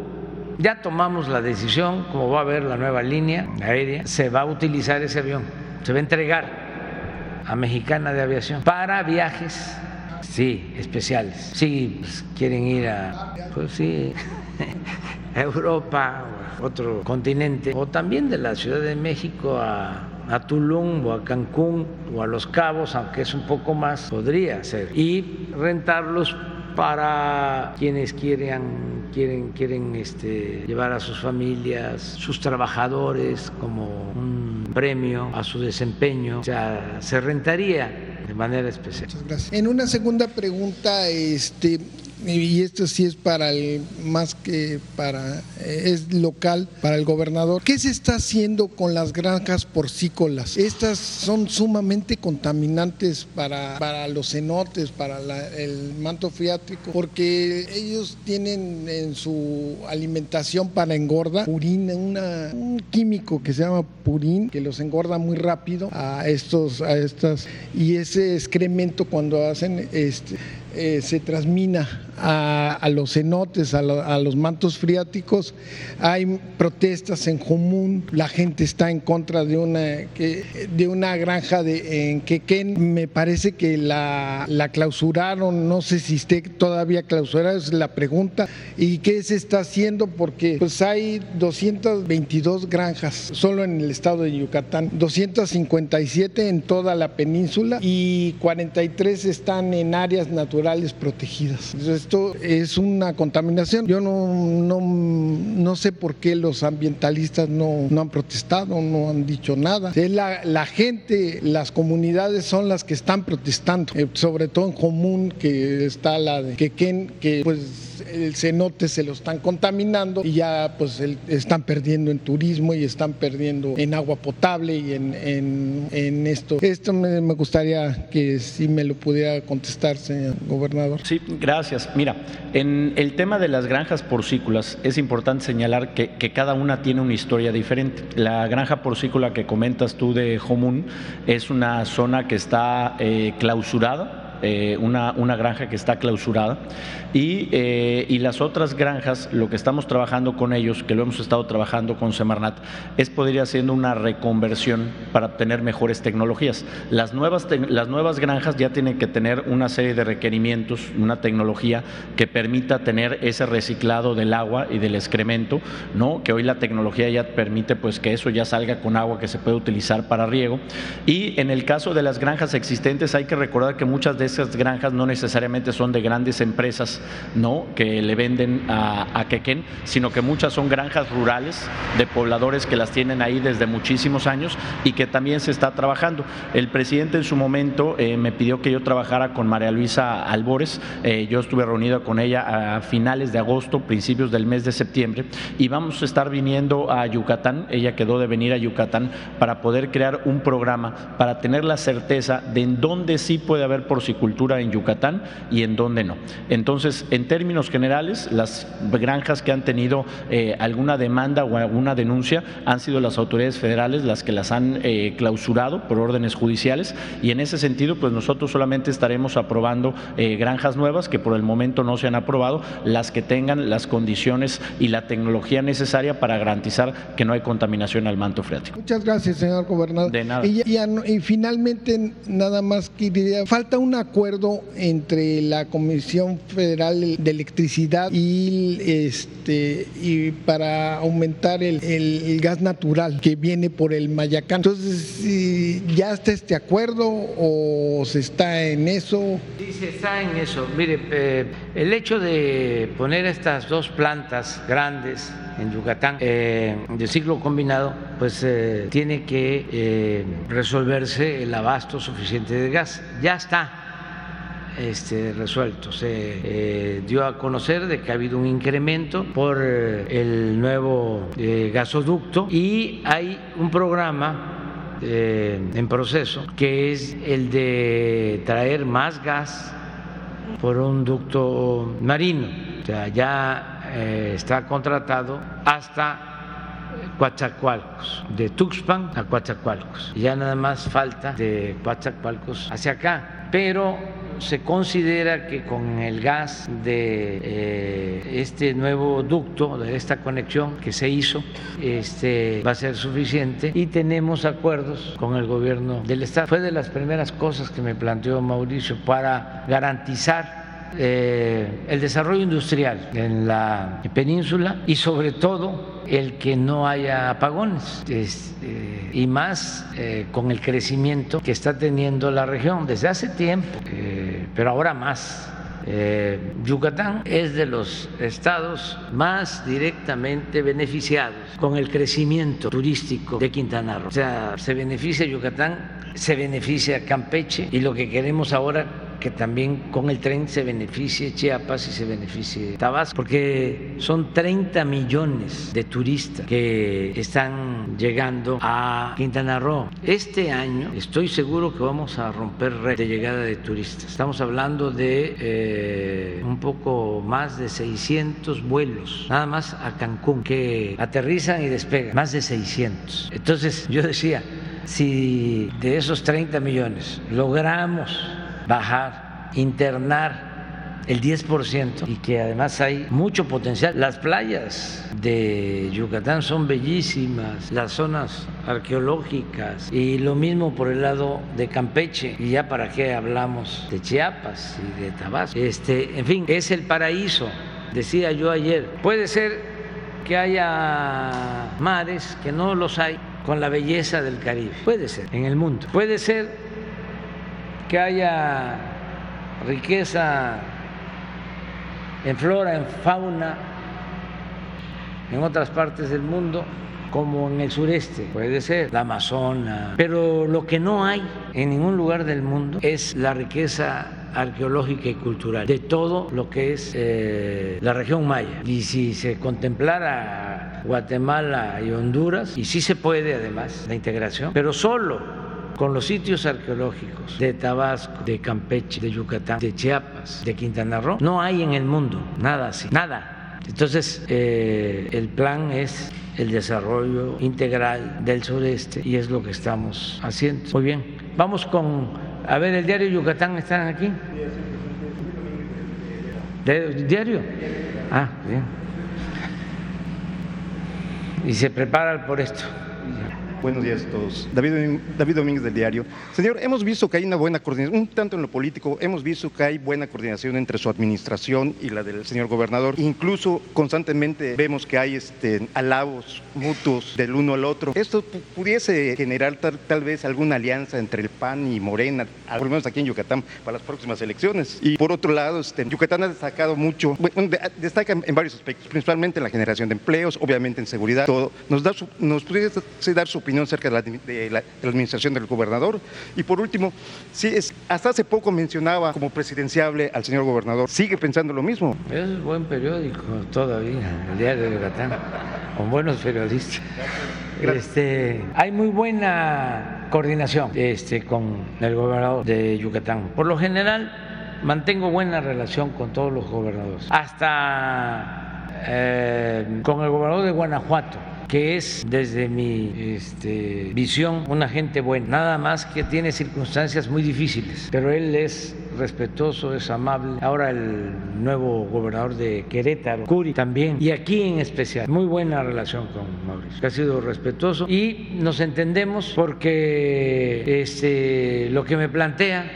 Ya tomamos la decisión, como va a haber la nueva línea aérea, se va a utilizar ese avión, se va a entregar a Mexicana de Aviación para viajes, sí, especiales. Sí, pues, quieren ir a, pues sí, <laughs> Europa a otro continente, o también de la Ciudad de México a, a Tulum o a Cancún o a Los Cabos, aunque es un poco más, podría ser. Y rentarlos para quienes quieran, quieren, quieren este, llevar a sus familias, sus trabajadores como un premio a su desempeño. O sea, se rentaría de manera especial. Muchas gracias. En una segunda pregunta, este, y esto sí es para el más que para eh, es local para el gobernador. ¿Qué se está haciendo con las granjas porcícolas? Estas son sumamente contaminantes para, para los cenotes, para el manto freático, porque ellos tienen en su alimentación para engorda purina, una- un químico que se llama purín que los engorda muy rápido a estos a estas y ese excremento cuando hacen este eh, se transmina a, los cenotes, a, lo- a los mantos freáticos, hay protestas en común, la gente está en contra de una, de una granja de, en Quequén. Me parece que la, la clausuraron, no sé si esté todavía clausurada, es la pregunta. ¿Y qué se está haciendo? Porque pues hay 222 granjas solo en el estado de Yucatán, 257 en toda la península y 43 están en áreas naturales protegidas. Esto es una contaminación. Yo no, no, no sé por qué los ambientalistas no, no han protestado, no han dicho nada. Es la, gente, las comunidades son las que están protestando, eh, sobre todo en común que está la de Quequén, que pues el cenote se lo están contaminando y ya pues el- están perdiendo en turismo y están perdiendo en agua potable y en, en- esto. Esto me, me gustaría que si me lo pudiera contestar, señor gobernador. Sí, gracias. Mira, en el tema de las granjas porcícolas es importante señalar que, que cada una tiene una historia diferente. La granja porcícola que comentas tú de Jomún es una zona que está eh, clausurada. Eh, una, una granja que está clausurada y, eh, y las otras granjas, lo que estamos trabajando con ellos, que lo hemos estado trabajando con Semarnat, es poder ir haciendo una reconversión para obtener mejores tecnologías. Las nuevas, tec- las nuevas granjas ya tienen que tener una serie de requerimientos, una tecnología que permita tener ese reciclado del agua y del excremento, ¿no? que hoy la tecnología ya permite pues, que eso ya salga con agua que se puede utilizar para riego. Y en el caso de las granjas existentes hay que recordar que muchas de esas granjas no necesariamente son de grandes empresas ¿no? que le venden a, a Quequén, sino que muchas son granjas rurales de pobladores que las tienen ahí desde muchísimos años y que también se está trabajando. El presidente en su momento eh, me pidió que yo trabajara con María Luisa Albores, eh, yo estuve reunido con ella a finales de agosto, principios del mes de septiembre, y vamos a estar viniendo a Yucatán, ella quedó de venir a Yucatán para poder crear un programa, para tener la certeza de en dónde sí puede haber porcicultura en Yucatán y en dónde no. Entonces, en términos generales, las granjas que han tenido eh, alguna demanda o alguna denuncia han sido las autoridades federales las que las han eh, clausurado por órdenes judiciales y en ese sentido, pues nosotros solamente estaremos aprobando eh, granjas nuevas que por el momento no se han aprobado, las que tengan las condiciones y la tecnología necesaria para garantizar que no hay contaminación al manto freático. Muchas gracias, señor gobernador. De nada. Y, y finalmente, nada más quería, falta un acuerdo entre la Comisión Federal de Electricidad y este y para aumentar el, gas natural que viene por el Mayacán. Entonces, ¿ya está este acuerdo o se está en eso? Sí, se está en eso. Mire, eh, el hecho de poner estas dos plantas grandes en Yucatán eh, de ciclo combinado, pues eh, tiene que eh, resolverse el abasto suficiente de gas. Ya está este, resuelto. Se eh, dio a conocer de que ha habido un incremento por eh, el nuevo eh, gasoducto y hay un programa en proceso que es el de traer más gas por un ducto marino. Ya está contratado hasta Coatzacoalcos, de Tuxpan a Coatzacoalcos. Ya nada más falta de Coatzacoalcos hacia acá, pero se considera que con el gas de eh, este nuevo ducto, de esta conexión que se hizo, este, va a ser suficiente y tenemos acuerdos con el gobierno del Estado. Fue de las primeras cosas que me planteó Mauricio para garantizar eh, el desarrollo industrial en la península y sobre todo el que no haya apagones es, eh, y más eh, con el crecimiento que está teniendo la región desde hace tiempo, eh, pero ahora más. Eh, Yucatán es de los estados más directamente beneficiados con el crecimiento turístico de Quintana Roo. O sea, se beneficia Yucatán, se beneficia Campeche y lo que queremos ahora que también con el tren se beneficie Chiapas y se beneficie Tabasco, porque son 30 millones de turistas que están llegando a Quintana Roo. Este año estoy seguro que vamos a romper récord de llegada de turistas. Estamos hablando de eh, un poco más de 600 vuelos, nada más a Cancún, que aterrizan y despegan, más de 600. Entonces yo decía, si de esos 30 millones logramos bajar, internar el 10% y que además hay mucho potencial. Las playas de Yucatán son bellísimas, las zonas arqueológicas y lo mismo por el lado de Campeche y ya para qué hablamos de Chiapas y de Tabasco. Este, en fin, es el paraíso, decía yo ayer. Puede ser que haya mares que no los hay con la belleza del Caribe. Puede ser en el mundo. Puede ser que haya riqueza en flora, en fauna, en otras partes del mundo, como en el sureste, puede ser, la Amazona. Pero lo que no hay en ningún lugar del mundo es la riqueza arqueológica y cultural de todo lo que es eh, la región maya. Y si se contemplara Guatemala y Honduras, y sí se puede además la integración, pero solo con los sitios arqueológicos de Tabasco, de Campeche, de Yucatán, de Chiapas, de Quintana Roo, no hay en el mundo nada así, nada. Entonces, eh, el plan es el desarrollo integral del sureste y es lo que estamos haciendo. Muy bien, vamos con, a ver, el diario Yucatán, ¿están aquí? ¿De, ¿Diario? Ah, bien. Y se preparan por esto. Buenos días a todos. David, David Domínguez del diario. Señor, hemos visto que hay una buena coordinación, un tanto en lo político, hemos visto que hay buena coordinación entre su administración y la del señor gobernador. Incluso constantemente vemos que hay este, alabos mutuos del uno al otro. Esto pudiese generar tal, vez alguna alianza entre el PAN y Morena, lo menos aquí en Yucatán, para las próximas elecciones. Y por otro lado, este, Yucatán ha destacado mucho, bueno, destaca en varios aspectos, principalmente en la generación de empleos, obviamente en seguridad, todo. Nos, da nos pudiese dar su opinión acerca de la, administración del gobernador. Y por último, sí, es, hasta hace poco mencionaba como presidenciable al señor gobernador. ¿Sigue pensando lo mismo? Es buen periódico todavía, el diario de Yucatán, con buenos periodistas. Este, hay muy buena coordinación este, con el gobernador de Yucatán. Por lo general, mantengo buena relación con todos los gobernadores, hasta eh, con el gobernador de Guanajuato que es desde mi este, visión una gente buena, nada más que tiene circunstancias muy difíciles, pero él es respetuoso, es amable. Ahora el nuevo gobernador de Querétaro, Curi, también, y aquí en especial, muy buena relación con Mauricio, ha sido respetuoso y nos entendemos porque este, lo que me plantea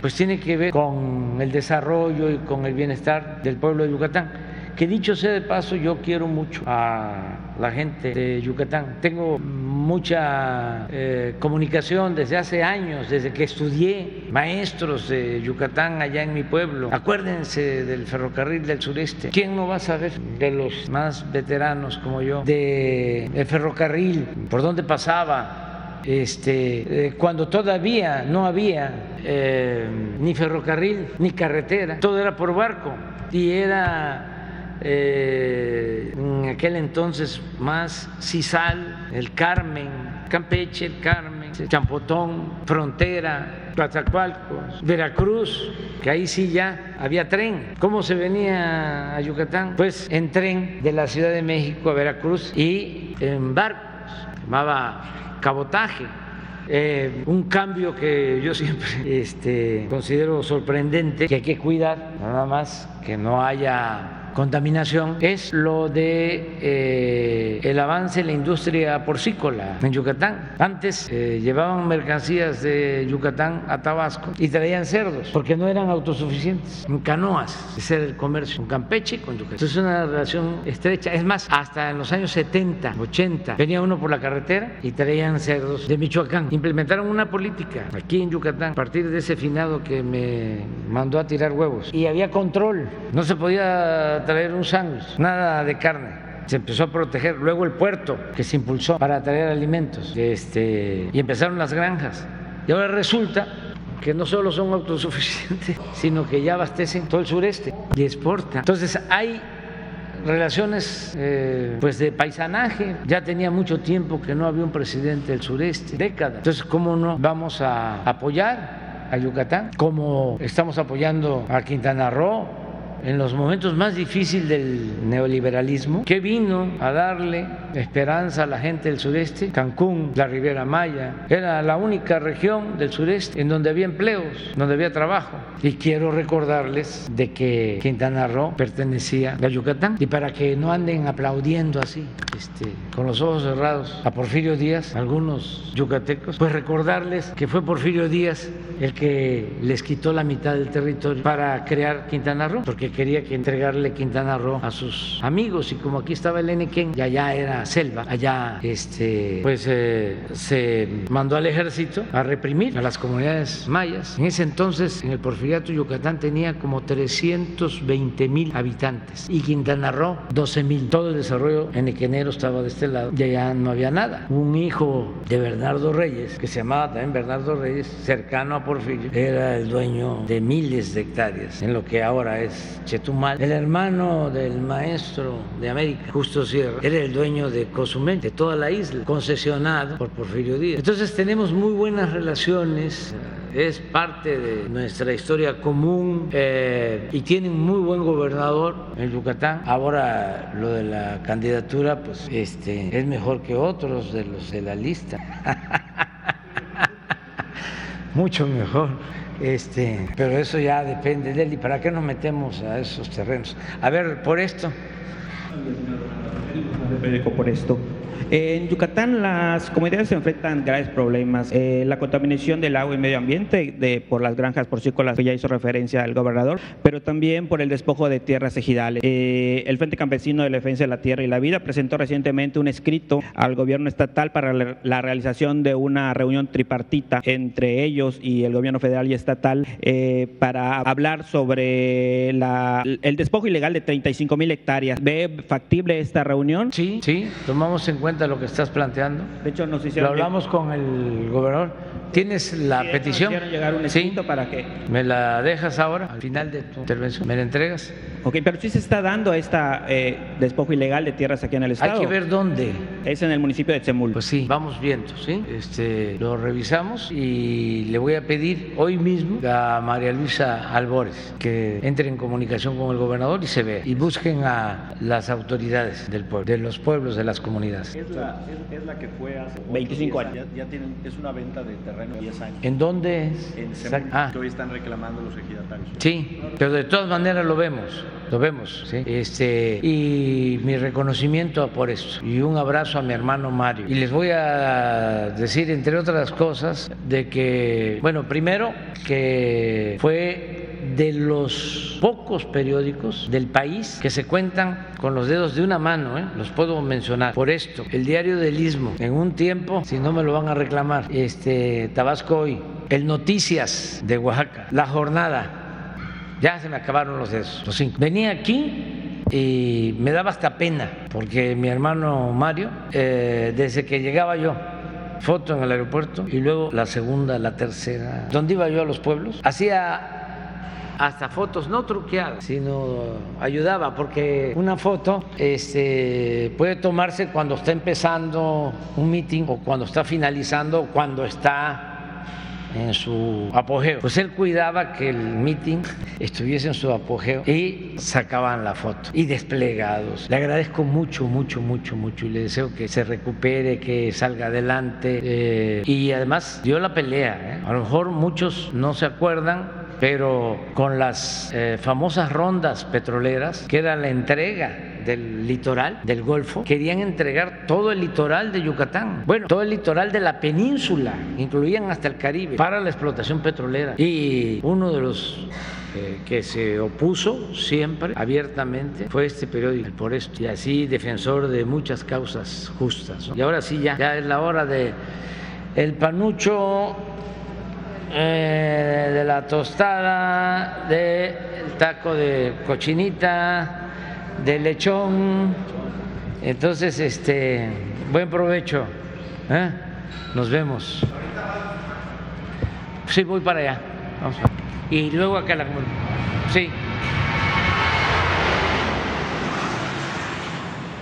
pues tiene que ver con el desarrollo y con el bienestar del pueblo de Yucatán que dicho sea de paso, yo quiero mucho a la gente de Yucatán. Tengo mucha eh, comunicación desde hace años, desde que estudié maestros de Yucatán allá en mi pueblo. Acuérdense del ferrocarril del sureste. ¿Quién no va a saber de los más veteranos como yo el ferrocarril, por dónde pasaba? Este, eh, cuando todavía no había eh, ni ferrocarril ni carretera, todo era por barco y era eh, en aquel entonces más Cisal, el Carmen, Campeche, el Carmen, Champotón, Frontera, Coatzacoalcos, Veracruz, que ahí sí ya había tren. ¿Cómo se venía a Yucatán? Pues en tren de la Ciudad de México a Veracruz y en barcos, llamaba cabotaje. Eh, un cambio que yo siempre <laughs> este, considero sorprendente, que hay que cuidar, nada más que no haya contaminación es lo de eh, el avance en la industria porcícola en Yucatán. Antes eh, llevaban mercancías de Yucatán a Tabasco y traían cerdos porque no eran autosuficientes en canoas. Ese era el comercio con Campeche y con Yucatán. Entonces es una relación estrecha. Es más, hasta en los años 70, 80 venía uno por la carretera y traían cerdos de Michoacán. Implementaron una política aquí en Yucatán a partir de ese finado que me mandó a tirar huevos y había control. No se podía traer un sándwich, nada de carne se empezó a proteger. Luego el puerto que se impulsó para traer alimentos. Este, y empezaron las granjas. Y ahora resulta que no solo son autosuficientes, <laughs> sino que ya abastecen todo el sureste y exportan. Entonces hay relaciones eh, pues de paisanaje. Ya tenía mucho tiempo que no había un presidente del sureste, décadas. Entonces, ¿cómo no vamos a apoyar a Yucatán? Como estamos apoyando a Quintana Roo en los momentos más difíciles del neoliberalismo, que vino a darle esperanza a la gente del sureste, Cancún, la Riviera Maya, era la única región del sureste en donde había empleos, donde había trabajo. Y quiero recordarles de que Quintana Roo pertenecía a Yucatán y para que no anden aplaudiendo así, este, con los ojos cerrados a Porfirio Díaz, algunos yucatecos, pues recordarles que fue Porfirio Díaz el que les quitó la mitad del territorio para crear Quintana Roo, porque quería que entregarle Quintana Roo a sus amigos y como aquí estaba el Enequén y allá era selva, allá este, pues eh, se mandó al ejército a reprimir a las comunidades mayas. En ese entonces en el Porfiriato Yucatán tenía como 320 mil habitantes y Quintana Roo 12 mil. Todo el desarrollo enequenero estaba de este lado y allá no había nada. Un hijo de Bernardo Reyes, que se llamaba también Bernardo Reyes, cercano a Porfirio, era el dueño de miles de hectáreas en lo que ahora es Chetumal. El hermano del maestro de América, Justo Sierra, era el dueño de Cozumel, de toda la isla, concesionado por Porfirio Díaz. Entonces tenemos muy buenas relaciones es parte de nuestra historia común eh, y tienen muy buen gobernador en Yucatán. Ahora lo de la candidatura, pues este es mejor que otros de los de la lista. <laughs> Mucho mejor. Este, pero eso ya depende de él. ¿Y para qué nos metemos a esos terrenos? A ver, por esto. Por esto. En Yucatán las comunidades se enfrentan graves problemas. Eh, la contaminación del agua y medio ambiente de, por las granjas porcícolas que ya hizo referencia el gobernador, pero también por el despojo de tierras ejidales. Eh, el Frente Campesino de la Defensa de la Tierra y la Vida presentó recientemente un escrito al gobierno estatal para la realización de una reunión tripartita entre ellos y el gobierno federal y estatal eh, para hablar sobre la, el despojo ilegal de 35 mil hectáreas. ¿Ve factible esta reunión? Sí, sí, tomamos en cuenta lo que estás planteando. De hecho, nos Lo hicieron hablamos con el gobernador. ¿Tienes la Sí, petición? llegar un Sí. para que ¿Me la dejas ahora, al final de tu intervención? ¿Me la entregas? Ok, pero sí se está dando esta eh, despojo ilegal de tierras aquí en el estado. Hay que ver dónde. Es en el municipio de Tzemul. Pues sí, vamos viendo, ¿sí? Este, lo revisamos y le voy a pedir hoy mismo a María Luisa Albores que entre en comunicación con el gobernador y se vea. Y busquen a las autoridades del pueblo, de los pueblos, de las comunidades. Es la, es, es la que fue hace 25 ocho días. Ya, ya tienen, es una venta de terreno de 10 años. ¿En dónde es? En Ah, que hoy están reclamando los ejidatarios. Sí, pero de todas maneras lo vemos, lo vemos, ¿sí? Este, y mi reconocimiento por esto y un abrazo a mi hermano Mario. Y les voy a decir, entre otras cosas, de que, bueno, primero que fue de los pocos periódicos del país que se cuentan con los dedos de una mano, ¿eh? los puedo mencionar. Por esto, el diario del Istmo, en un tiempo, si no me lo van a reclamar, este, Tabasco hoy, el Noticias de Oaxaca, La Jornada, ya se me acabaron los dedos, los cinco. Venía aquí y me daba hasta pena, porque mi hermano Mario, eh, desde que llegaba yo, foto en el aeropuerto y luego la segunda, la tercera, donde iba yo a los pueblos, hacía hasta fotos no truqueadas, sino ayudaba, porque una foto este, puede tomarse cuando está empezando un meeting o cuando está finalizando o cuando está en su apogeo. Pues él cuidaba que el meeting estuviese en su apogeo y sacaban la foto y desplegados. Le agradezco mucho, mucho, mucho, mucho y le deseo que se recupere, que salga adelante eh, y además dio la pelea. ¿eh? A lo mejor muchos no se acuerdan pero con las eh, famosas rondas petroleras, que era la entrega del litoral, del Golfo, querían entregar todo el litoral de Yucatán, bueno, todo el litoral de la península, incluían hasta el Caribe, para la explotación petrolera. Y uno de los eh, que se opuso siempre abiertamente fue este periódico, el Por Esto, y así defensor de muchas causas justas. ¿no? Y ahora sí, ya, ya es la hora de el panucho eh, de la tostada, del taco de cochinita, de lechón. Entonces, este, buen provecho. ¿eh? Nos vemos. Sí, voy para allá. Vamos. Y luego acá la. Sí.